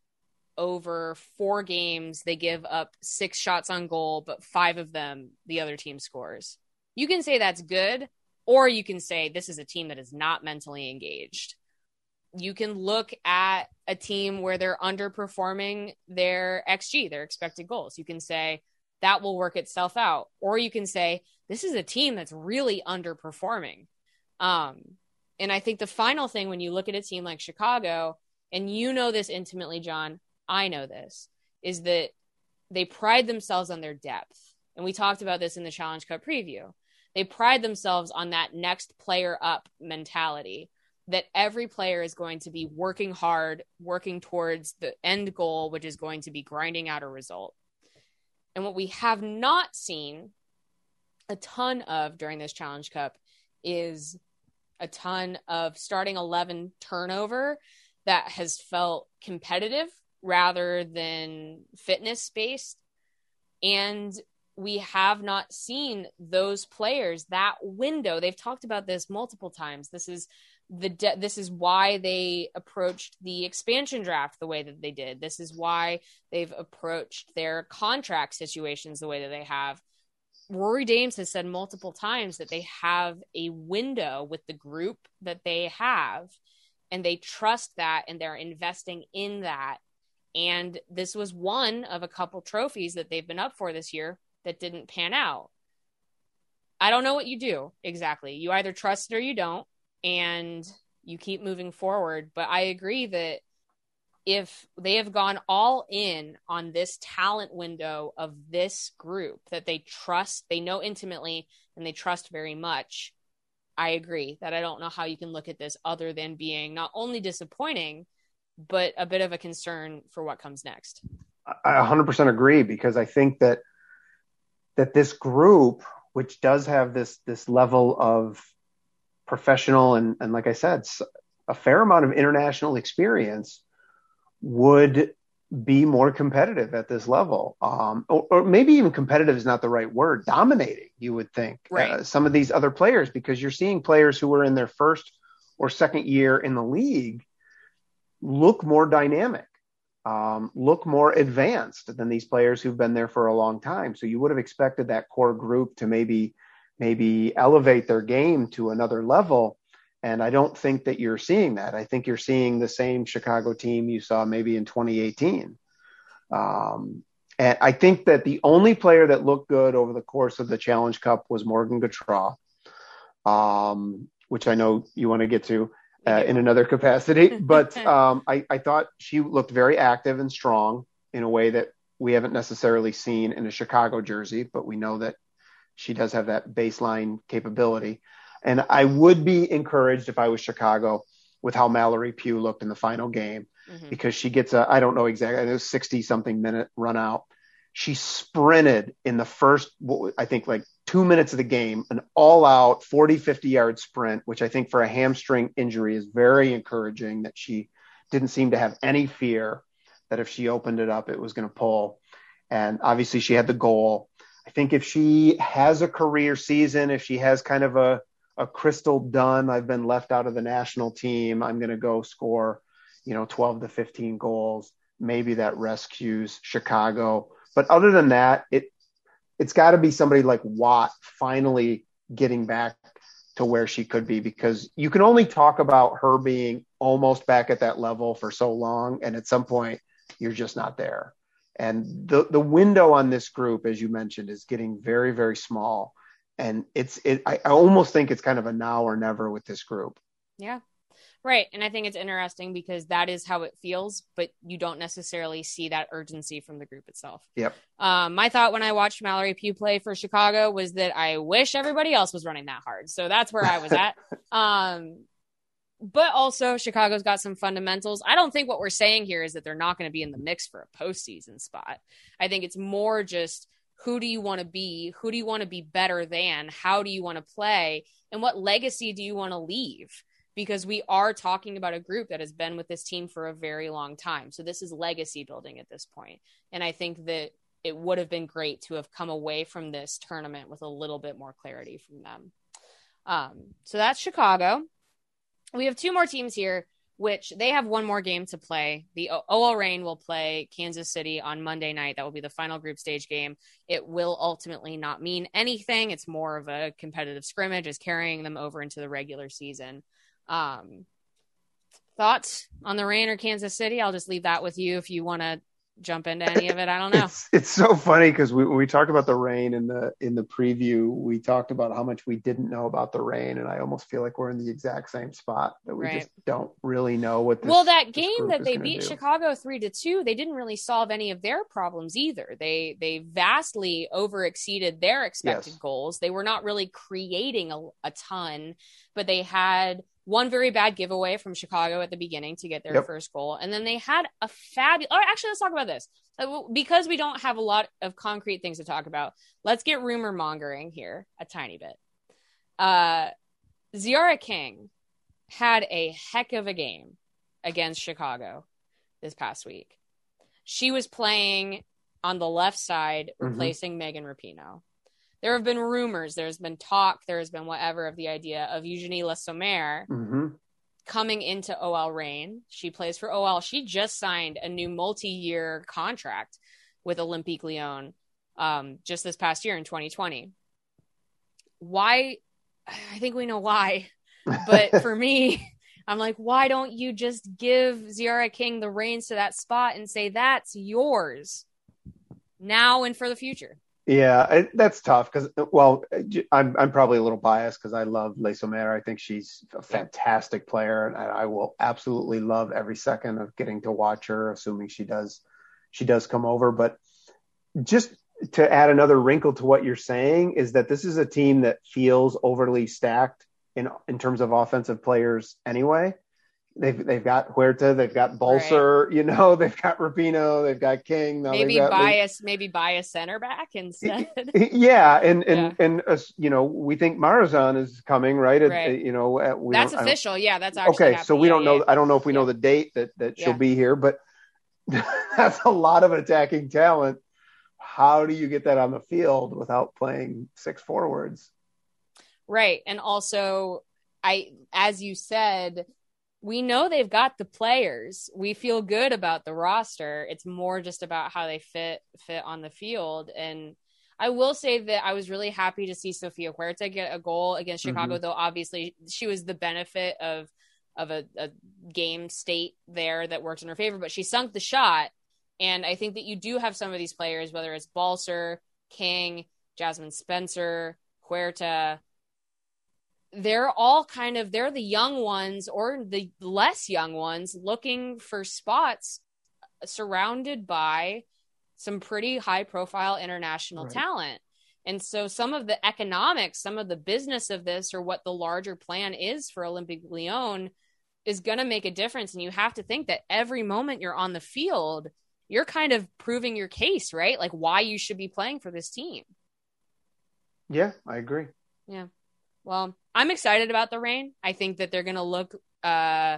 over four games they give up six shots on goal, but five of them the other team scores. You can say that's good, or you can say this is a team that is not mentally engaged. You can look at a team where they're underperforming their XG, their expected goals. You can say that will work itself out. Or you can say this is a team that's really underperforming. Um, and I think the final thing when you look at a team like Chicago, and you know this intimately, John, I know this, is that they pride themselves on their depth. And we talked about this in the Challenge Cup preview they pride themselves on that next player up mentality that every player is going to be working hard, working towards the end goal, which is going to be grinding out a result. And what we have not seen a ton of during this Challenge Cup is a ton of starting 11 turnover that has felt competitive rather than fitness based. And we have not seen those players that window. They've talked about this multiple times. This is the de- this is why they approached the expansion draft the way that they did. This is why they've approached their contract situations the way that they have. Rory Dames has said multiple times that they have a window with the group that they have and they trust that and they're investing in that. And this was one of a couple trophies that they've been up for this year that didn't pan out. I don't know what you do exactly. You either trust it or you don't, and you keep moving forward. But I agree that if they have gone all in on this talent window of this group that they trust, they know intimately, and they trust very much, I agree that I don't know how you can look at this other than being not only disappointing, but a bit of a concern for what comes next. I 100% agree because I think that that this group, which does have this this level of professional and and like I said, a fair amount of international experience, would be more competitive at this level. Um, or, or, maybe even competitive is not the right word. Dominating, you would think, right. uh, some of these other players because you're seeing players who are in their first or second year in the league look more dynamic, um, look more advanced than these players who've been there for a long time. So you would have expected that core group to maybe maybe elevate their game to another level. And I don't think that you're seeing that. I think you're seeing the same Chicago team you saw maybe in 2018. Um, and I think that the only player that looked good over the course of the Challenge Cup was Morgan Gautrat, um, which I know you want to get to uh, in another capacity. But um, I, I thought she looked very active and strong in a way that we haven't necessarily seen in a Chicago jersey, but we know that she does have that baseline capability. And I would be encouraged if I was Chicago with how Mallory Pugh looked in the final game mm-hmm. because she gets a, I don't know exactly, it was 60 something minute run out. She sprinted in the first, I think like two minutes of the game, an all out 40, 50 yard sprint, which I think for a hamstring injury is very encouraging that she didn't seem to have any fear that if she opened it up, it was going to pull. And obviously she had the goal. I think if she has a career season, if she has kind of a, a Crystal Dunn, I've been left out of the national team, I'm going to go score, you know, 12 to 15 goals. Maybe that rescues Chicago. But other than that, it it's got to be somebody like Watt finally getting back to where she could be because you can only talk about her being almost back at that level for so long and at some point you're just not there. And the the window on this group, as you mentioned, is getting very very small, and it's it. I, I almost think it's kind of a now or never with this group. Yeah, Right. And I think it's interesting because that is how it feels, but you don't necessarily see that urgency from the group itself. Yep. Um, my thought when I watched Mallory Pugh play for Chicago was that I wish everybody else was running that hard. So that's where I was at. um, but also Chicago's got some fundamentals. I don't think what we're saying here is that they're not going to be in the mix for a postseason spot. I think it's more just who do you want to be? Who do you want to be better than? How do you want to play? And what legacy do you want to leave? Because we are talking about a group that has been with this team for a very long time. So this is legacy building at this point. And I think that it would have been great to have come away from this tournament with a little bit more clarity from them. Um, so that's Chicago we have two more teams here, which they have one more game to play. The OL Reign will play Kansas City on Monday night. That will be the final group stage game. It will ultimately not mean anything. It's more of a competitive scrimmage, is carrying them over into the regular season. Um, thoughts on the Reign or Kansas City? I'll just leave that with you if you want to jump into any of it. I don't know. It's, it's so funny because we, when we talked about the Reign in the in the preview, we talked about how much we didn't know about the Reign, and I almost feel like we're in the exact same spot that we right. just don't really know what. This, well, that game that they beat do. Chicago three to two, they didn't really solve any of their problems either. They they vastly over exceeded their expected yes. goals. They were not really creating a, a ton, but they had one very bad giveaway from Chicago at the beginning to get their yep. first goal. And then they had a fabulous, or actually, let's talk about this. Uh, because we don't have a lot of concrete things to talk about, let's get rumor mongering here a tiny bit. Uh, Tziarra King had a heck of a game against Chicago this past week. She was playing on the left side, Mhm. replacing Megan Rapinoe. There have been rumors, there's been talk, there has been whatever of the idea of Eugenie Le Sommer hmm coming into OL Reign. She plays for OL. She just signed a new multi-year contract with Olympique Lyon um, just this past year in 2020. Why? I think we know why, but for me, I'm like, why don't you just give Tziarra King the reins to that spot and say that's yours now and for the future? Yeah, that's tough because, uh, well, uh, j- I'm I'm probably a little biased because I love Le Sommer. I think she's a fantastic player, and I will absolutely love every second of getting to watch her, assuming she does she does come over. But just to add another wrinkle to what you're saying is that this is a team that feels overly stacked in in terms of offensive players anyway. They've they've got Huerta, they've got Balcer, you know, they've got Rapinoe, they've got King. Now maybe they've Le- bias, maybe bias center back instead. yeah, and and Yeah. and uh, you know, we think Marozsán is coming, right? Right. you know, uh, we that's don't- I don't- official. Yeah, that's actually Okay, so we don't know. yeah. I don't know if we know the date that that she'll Yeah. be here, but that's a lot of attacking talent. How do you get that on the field without playing six forwards? Right. And also, I, as you said, we know they've got the players. We feel good about the roster. It's more just about how they fit fit on the field. And I will say that I was really happy to see Sofia Huerta get a goal against mm-hmm. Chicago, though obviously she was the benefit of of a, a game state there that worked in her favor, but she sunk the shot. And I think that you do have some of these players, whether it's Balcer, King, Jasmyne Spencer, Huerta, they're all kind of they're the young ones or the less young ones looking for spots surrounded by some pretty high profile international Right. talent. And so some of the economics, some of the business of this or what the larger plan is for Olympique Lyon is going to make a difference and you have to think that every moment you're on the field, you're kind of proving your case, right? Like why you should be playing for this team. Yeah, I agree. Yeah. Well, I'm excited about the Reign. I think that they're going to look uh,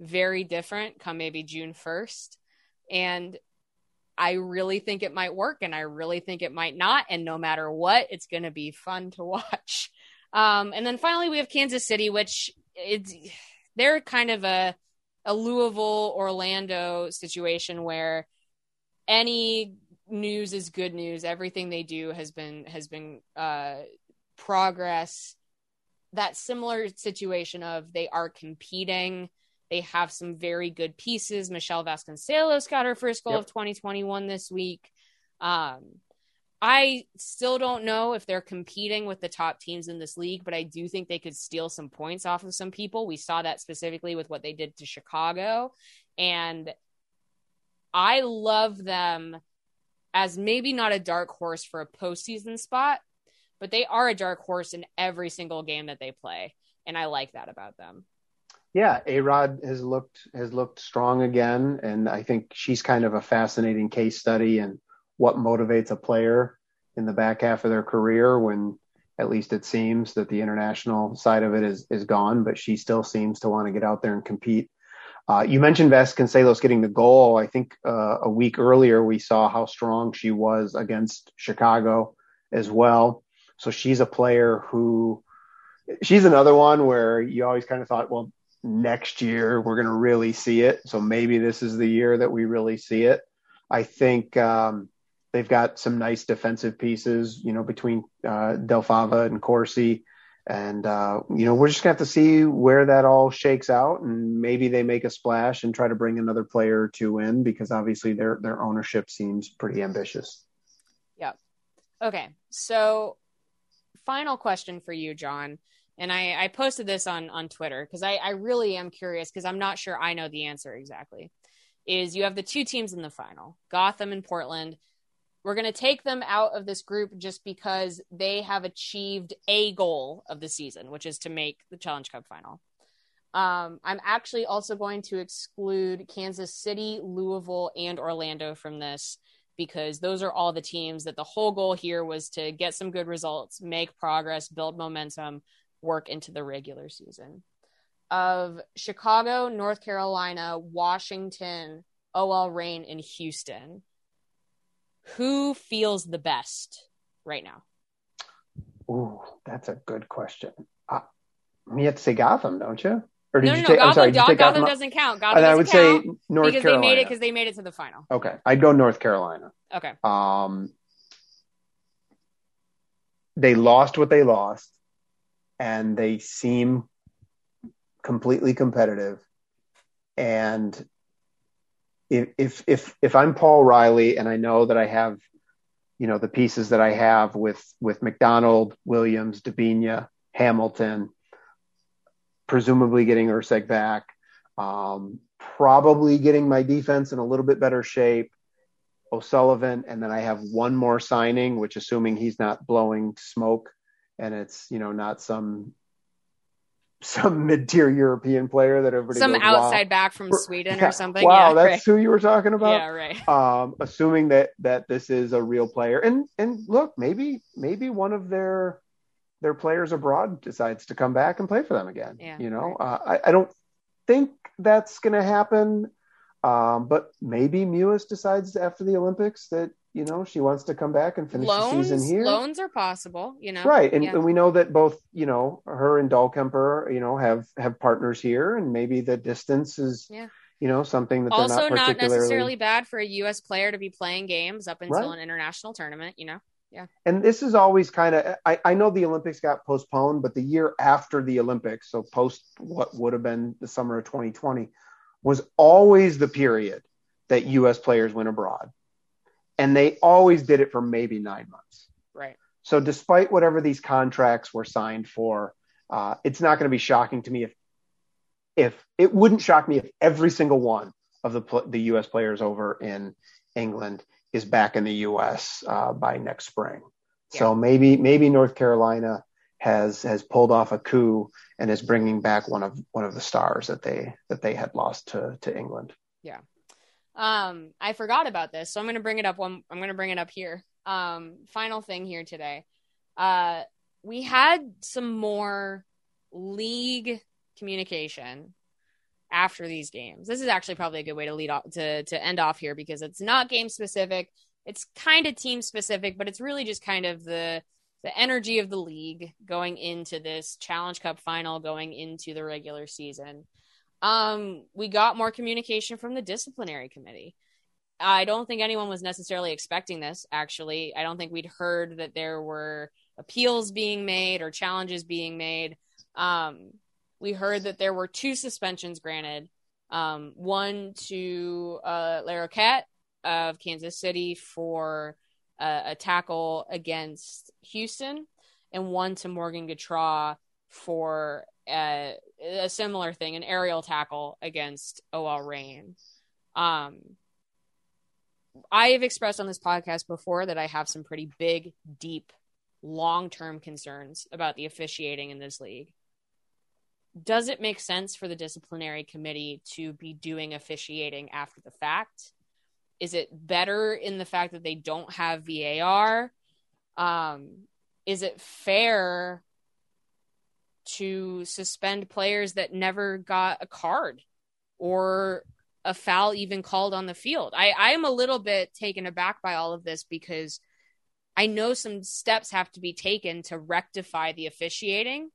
very different come maybe June 1st. And I really think it might work and I really think it might not. And no matter what, it's going to be fun to watch. Um, and then finally, we have Kansas City, which it's they're kind of a, a Louisville Orlando situation where any news is good news. Everything they do has been has been uh, progress that similar situation of they are competing. They have some very good pieces. Michele Vasconcelos got her first goal Yep. of 2021 this week. Um, I still don't know if they're competing with the top teams in this league, but I do think they could steal some points off of some people. We saw that specifically with what they did to Chicago. And I love them as maybe not a dark horse for a postseason spot, but they are a dark horse in every single game that they play. And I like that about them. Yeah, A Rod has looked has looked strong again, and I think she's kind of a fascinating case study in what motivates a player in the back half of their career when at least it seems that the international side of it is is gone, but she still seems to want to get out there and compete. Uh, you mentioned Vasconcelos getting the goal. I think uh, a week earlier we saw how strong she was against Chicago as well. So she's a player who she's another one where you always kind of thought, well, next year we're going to really see it. So maybe this is the year that we really see it. I think um, they've got some nice defensive pieces, you know, between uh, Del Fava and Corsie. And, uh, you know, we're just going to have to see where that all shakes out. And maybe they make a splash and try to bring another player or two in because obviously their, their ownership seems pretty ambitious. Yeah. Okay. So, final question for you, John. And I, I posted this on, on Twitter because I, I really am curious because I'm not sure I know the answer exactly. Is you have the two teams in the final, Gotham and Portland. We're going to take them out of this group just because they have achieved a goal of the season, which is to make the Challenge Cup final. Um, I'm actually also going to exclude Kansas City, Louisville, and Orlando from this because those are all the teams that the whole goal here was to get some good results, make progress, build momentum, work into the regular season. Of Chicago, North Carolina, Washington, OL Reign, and Houston, who feels the best right now? Ooh, that's a good question. Uh, have to Gotham, don't you? Or no, no, no. Gotham, sorry, Gotham, Gotham doesn't count. Gotham and I would say North Carolina. because Carolina. they made it because they made it to the final. Okay, I'd go North Carolina. Okay. Um, they lost what they lost, and they seem completely competitive. And if if if if I'm Paul Riley, and I know that I have, you know, the pieces that I have with with McDonald, Williams, Debinha, Hamilton presumably getting Erceg back, um, probably getting my defense in a little bit better shape. O'Sullivan, and then I have one more signing, which assuming he's not blowing smoke and it's you know not some some mid-tier European player that everybody some goes, outside wow. back from Sweden Yeah. or something. Wow, yeah, that's right. who you were talking about. yeah, right. Um, assuming that that this is a real player, and and look, maybe maybe one of their their players abroad decides to come back and play for them again. Yeah, you know, uh, I, I don't think that's going to happen. Um, but maybe Mewis decides after the Olympics that you know she wants to come back and finish Loans, the season here. loans are possible. You know, Right, and, Yeah. and we know that both, you know, her and Dahlkemper, you know, have have partners here, and maybe the distance is, Yeah. you know, something that they're also not not necessarily bad for a U.S. player to be playing games up until Right. an international tournament. You know, And this is always kind of. I, I know the Olympics got postponed, but the year after the Olympics, so post what would have been the summer of 2020, was always the period that U.S. players went abroad, and they always did it for maybe nine months. right? So, despite whatever these contracts were signed for, uh, it's not going to be shocking to me if, if it wouldn't shock me if every single one of the the U.S. players over in England is back in the U.S. Uh, by next spring. So maybe maybe North Carolina has has pulled off a coup and is bringing back one of one of the stars that they that they had lost to to England. Um, I forgot about this, so I'm gonna bring it up. One, I'm gonna bring it up here. Um, final thing here today. Uh, we had some more league communication after these games. This is actually probably a good way to lead off to to end off here because it's not game specific. It's kind of team specific, but it's really just kind of the the energy of the league going into this Challenge Cup final, going into the regular season um we got more communication from the disciplinary committee i don't think anyone was necessarily expecting this actually i don't think we'd heard that there were appeals being made or challenges being made um we heard that there were two suspensions granted um one to uh Lara Cat of kansas city for uh, a tackle against houston and one to morgan gautrat for uh, a similar thing, an aerial tackle against OL Reign. Um, I have expressed on this podcast before that I have some pretty big, deep, long term concerns about the officiating in this league. Does it make sense for the disciplinary committee to be doing officiating after the fact? Is it better in the fact that they don't have VAR? Um, is it fair to suspend players that never got a card or a foul even called on the field. I, I am a little bit taken aback by all of this because I know some steps have to be taken to rectify the officiating,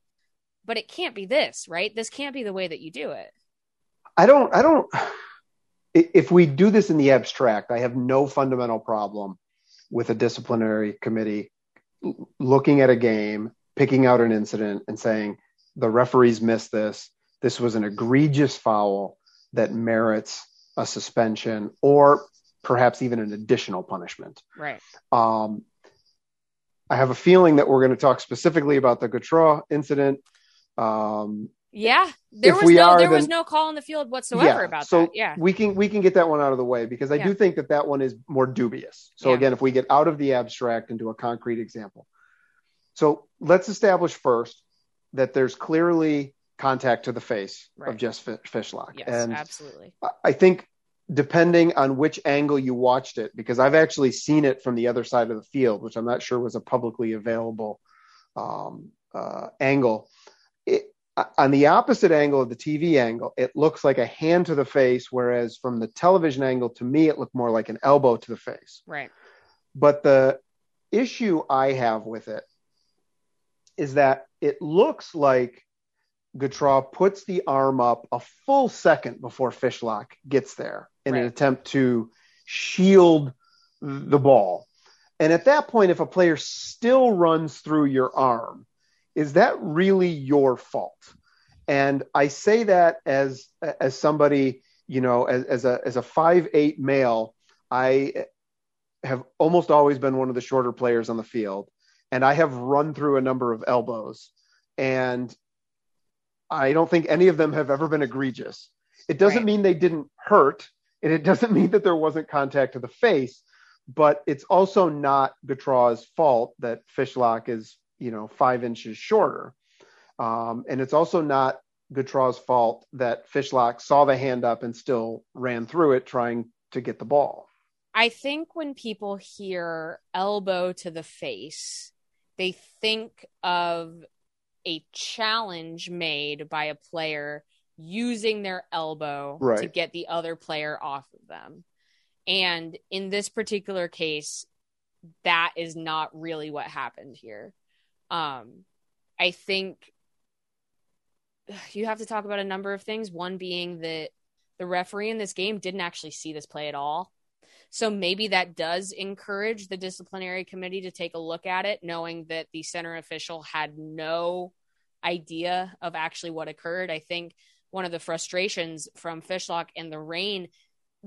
but it can't be this, right? This can't be the way that you do it. I don't I don't if we do this in the abstract, I have no fundamental problem with a disciplinary committee looking at a game, picking out an incident and saying the referees missed this. This was an egregious foul that merits a suspension or perhaps even an additional punishment. Right. Um, I have a feeling that we're going to talk specifically about the Gautrat incident. Um, Yeah. There was no are, there was no call in the field whatsoever about so that. Yeah. we can we can get that one out of the way because I Yeah. do think that that one is more dubious. So Yeah. again, if we get out of the abstract into a concrete example, so let's establish first that there's clearly contact to the face Right. of Jess Fi- Fishlock, Yes, and absolutely. I- I think depending on which angle you watched it, because I've actually seen it from the other side of the field, which I'm not sure was a publicly available um, uh, angle. On the opposite angle of the TV angle, it looks like a hand to the face, whereas from the television angle, to me, it looked more like an elbow to the face. Right. But the issue I have with it is that it looks like Gautrat puts the arm up a full second before Fishlock gets there in right. an attempt to shield the ball. And at that point, if a player still runs through your arm, is that really your fault? And I say that as as somebody, you know, as, as a as a five eight male, I have almost always been one of the shorter players on the field, and I have run through a number of elbows, and I don't think any of them have ever been egregious. It doesn't right. mean they didn't hurt, and it doesn't mean that there wasn't contact to the face, but it's also not Gautrat's fault that Fishlock is, you know, five inches shorter. Um, and it's also not Gautrat's fault that Fishlock saw the hand up and still ran through it trying to get the ball. I think when people hear elbow to the face, they think of a challenge made by a player using their elbow right. to get the other player off of them. And in this particular case, that is not really what happened here. Um, I think you have to talk about a number of things. One being that the referee in this game didn't actually see this play at all. So maybe that does encourage the disciplinary committee to take a look at it, knowing that the center official had no idea of actually what occurred. I think one of the frustrations from Fishlock and the Reign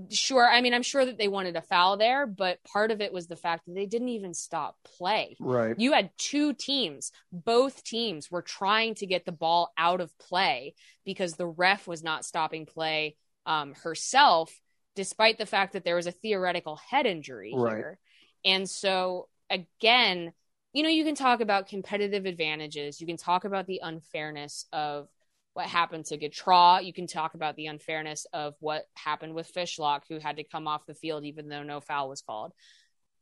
sure i mean i'm sure that they wanted a foul there but part of it was the fact that they didn't even stop play. Right. You had two teams both teams were trying to get the ball out of play because the ref was not stopping play um, herself despite the fact that there was a theoretical head injury right. here. And so again you know you can talk about competitive advantages. You can talk about the unfairness of what happened to Gautrat. You can talk about the unfairness of what happened with Fishlock, who had to come off the field even though no foul was called.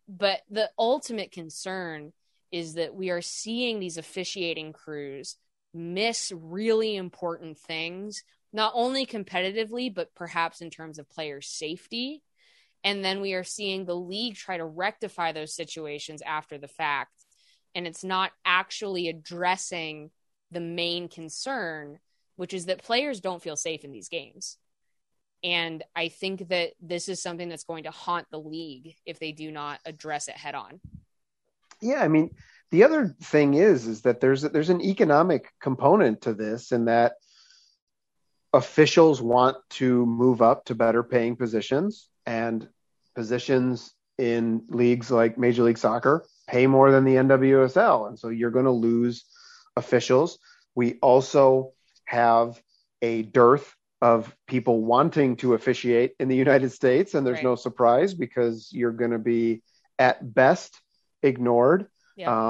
But the ultimate concern is that we are seeing these officiating crews miss really important things, not only competitively, but perhaps in terms of player safety. And then we are seeing the league try to rectify those situations after the fact. And it's not actually addressing the main concern, which is that players don't feel safe in these games. And I think that this is something that's going to haunt the league if they do not address it head on. Yeah, I mean, the other thing is is that there's there's an economic component to this in that officials want to move up to better paying positions and positions in leagues like Major League Soccer pay more than the NWSL and so you're going to lose officials. We also have a dearth of people wanting to officiate in the United States, and there's right. no surprise because you're going to be at best ignored.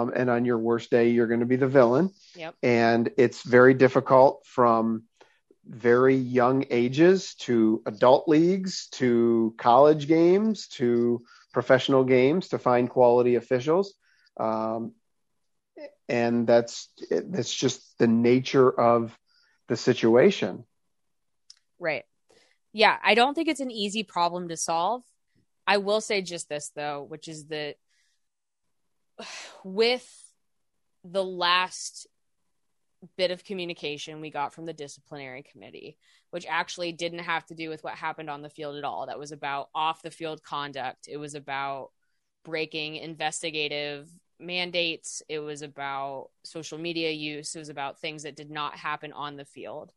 Um, and on your worst day, you're going to be the villain. Yep. And it's very difficult from very young ages to adult leagues to college games to professional games to find quality officials. Um, and that's that's just the nature of the situation. Right. Yeah, I don't think it's an easy problem to solve. I will say just this though, which is that with the last bit of communication we got from the disciplinary committee, which actually didn't have to do with what happened on the field at all. That was about off the field conduct. It was about breaking investigative mandates, it was about social media use, it was about things that did not happen on the field.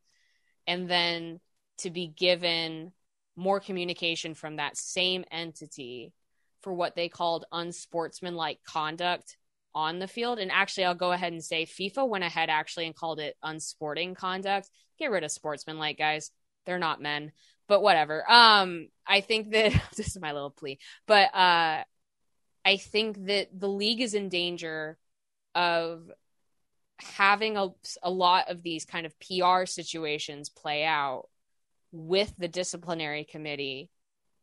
And then to be given more communication from that same entity for what they called unsportsmanlike conduct on the field. And actually, I'll go ahead and say FIFA went ahead actually and called it unsporting conduct. Get rid of sportsmanlike, guys. They're not men, but whatever. Um, I think that this is my little plea, but uh, I think that the league is in danger of having a, a lot of these kind of PR situations play out with the disciplinary committee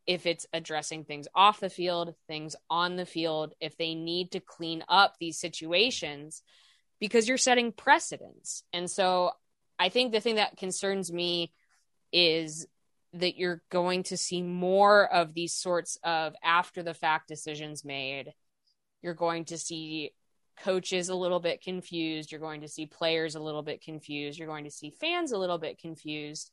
if it's addressing things off the field, things on the field, if they need to clean up these situations because you're setting precedents. And so I think the thing that concerns me is that you're going to see more of these sorts of after the fact decisions made You're going to see coaches a little bit confused. You're going to see players a little bit confused. You're going to see fans a little bit confused.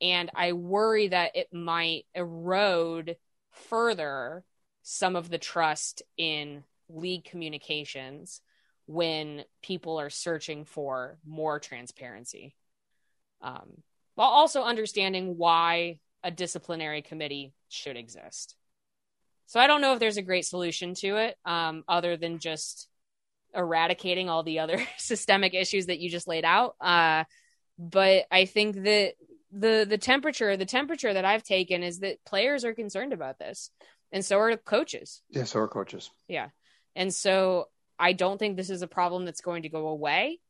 And I worry that it might erode further some of the trust in league communications when people are searching for more transparency. Um, while also understanding why a disciplinary committee should exist. So I don't know if there's a great solution to it um, other than just eradicating all the other systemic issues that you just laid out. Uh, but I think that the the temperature the temperature that I've taken is that players are concerned about this, and so are coaches. Yeah, so are coaches. Yeah, and so I don't think this is a problem that's going to go away.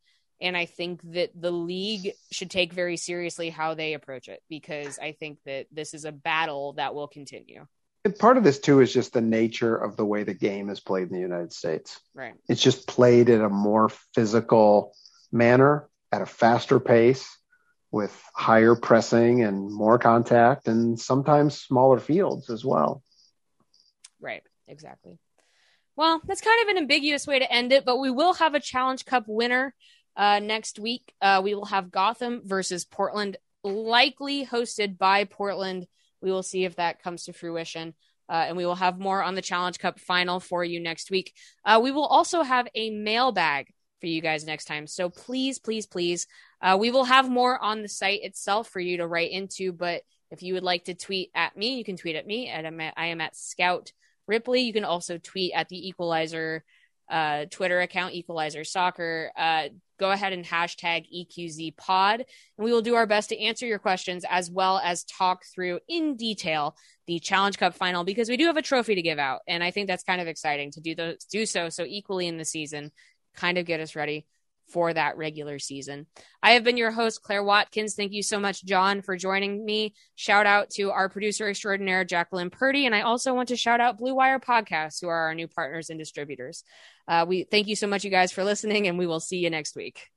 And I think that the league should take very seriously how they approach it because I think that this is a battle that will continue. And part of this too is just the nature of the way the game is played in the United States. Right. It's just played in a more physical manner at a faster pace with higher pressing and more contact and sometimes smaller fields as well. Right. Exactly. Well, that's kind of an ambiguous way to end it, but we will have a Challenge Cup winner uh, next week. Uh, we will have Gotham versus Portland, likely hosted by Portland. We will see if that comes to fruition. Uh, and we will have more on the Challenge Cup final for you next week. Uh, we will also have a mailbag for you guys next time. So please, please, please, uh, we will have more on the site itself for you to write into. But if you would like to tweet at me, you can tweet at me. At, I am at Scout Ripley. You can also tweet at the Equalizer uh, Twitter account, Equalizer Soccer. Uh, go ahead and hashtag EQZ Pod, and we will do our best to answer your questions as well as talk through in detail the Challenge Cup final because we do have a trophy to give out, and I think that's kind of exciting to do those do so so equally in the season, kind of get us ready for that regular season. I have been your host, Claire Watkins. Thank you so much, John, for joining me. Shout out to our producer extraordinaire, Jacqueline Purdy. And I also want to shout out Blue Wire Podcasts, who are our new partners and distributors. Uh, we thank you so much, you guys, for listening, and we will see you next week.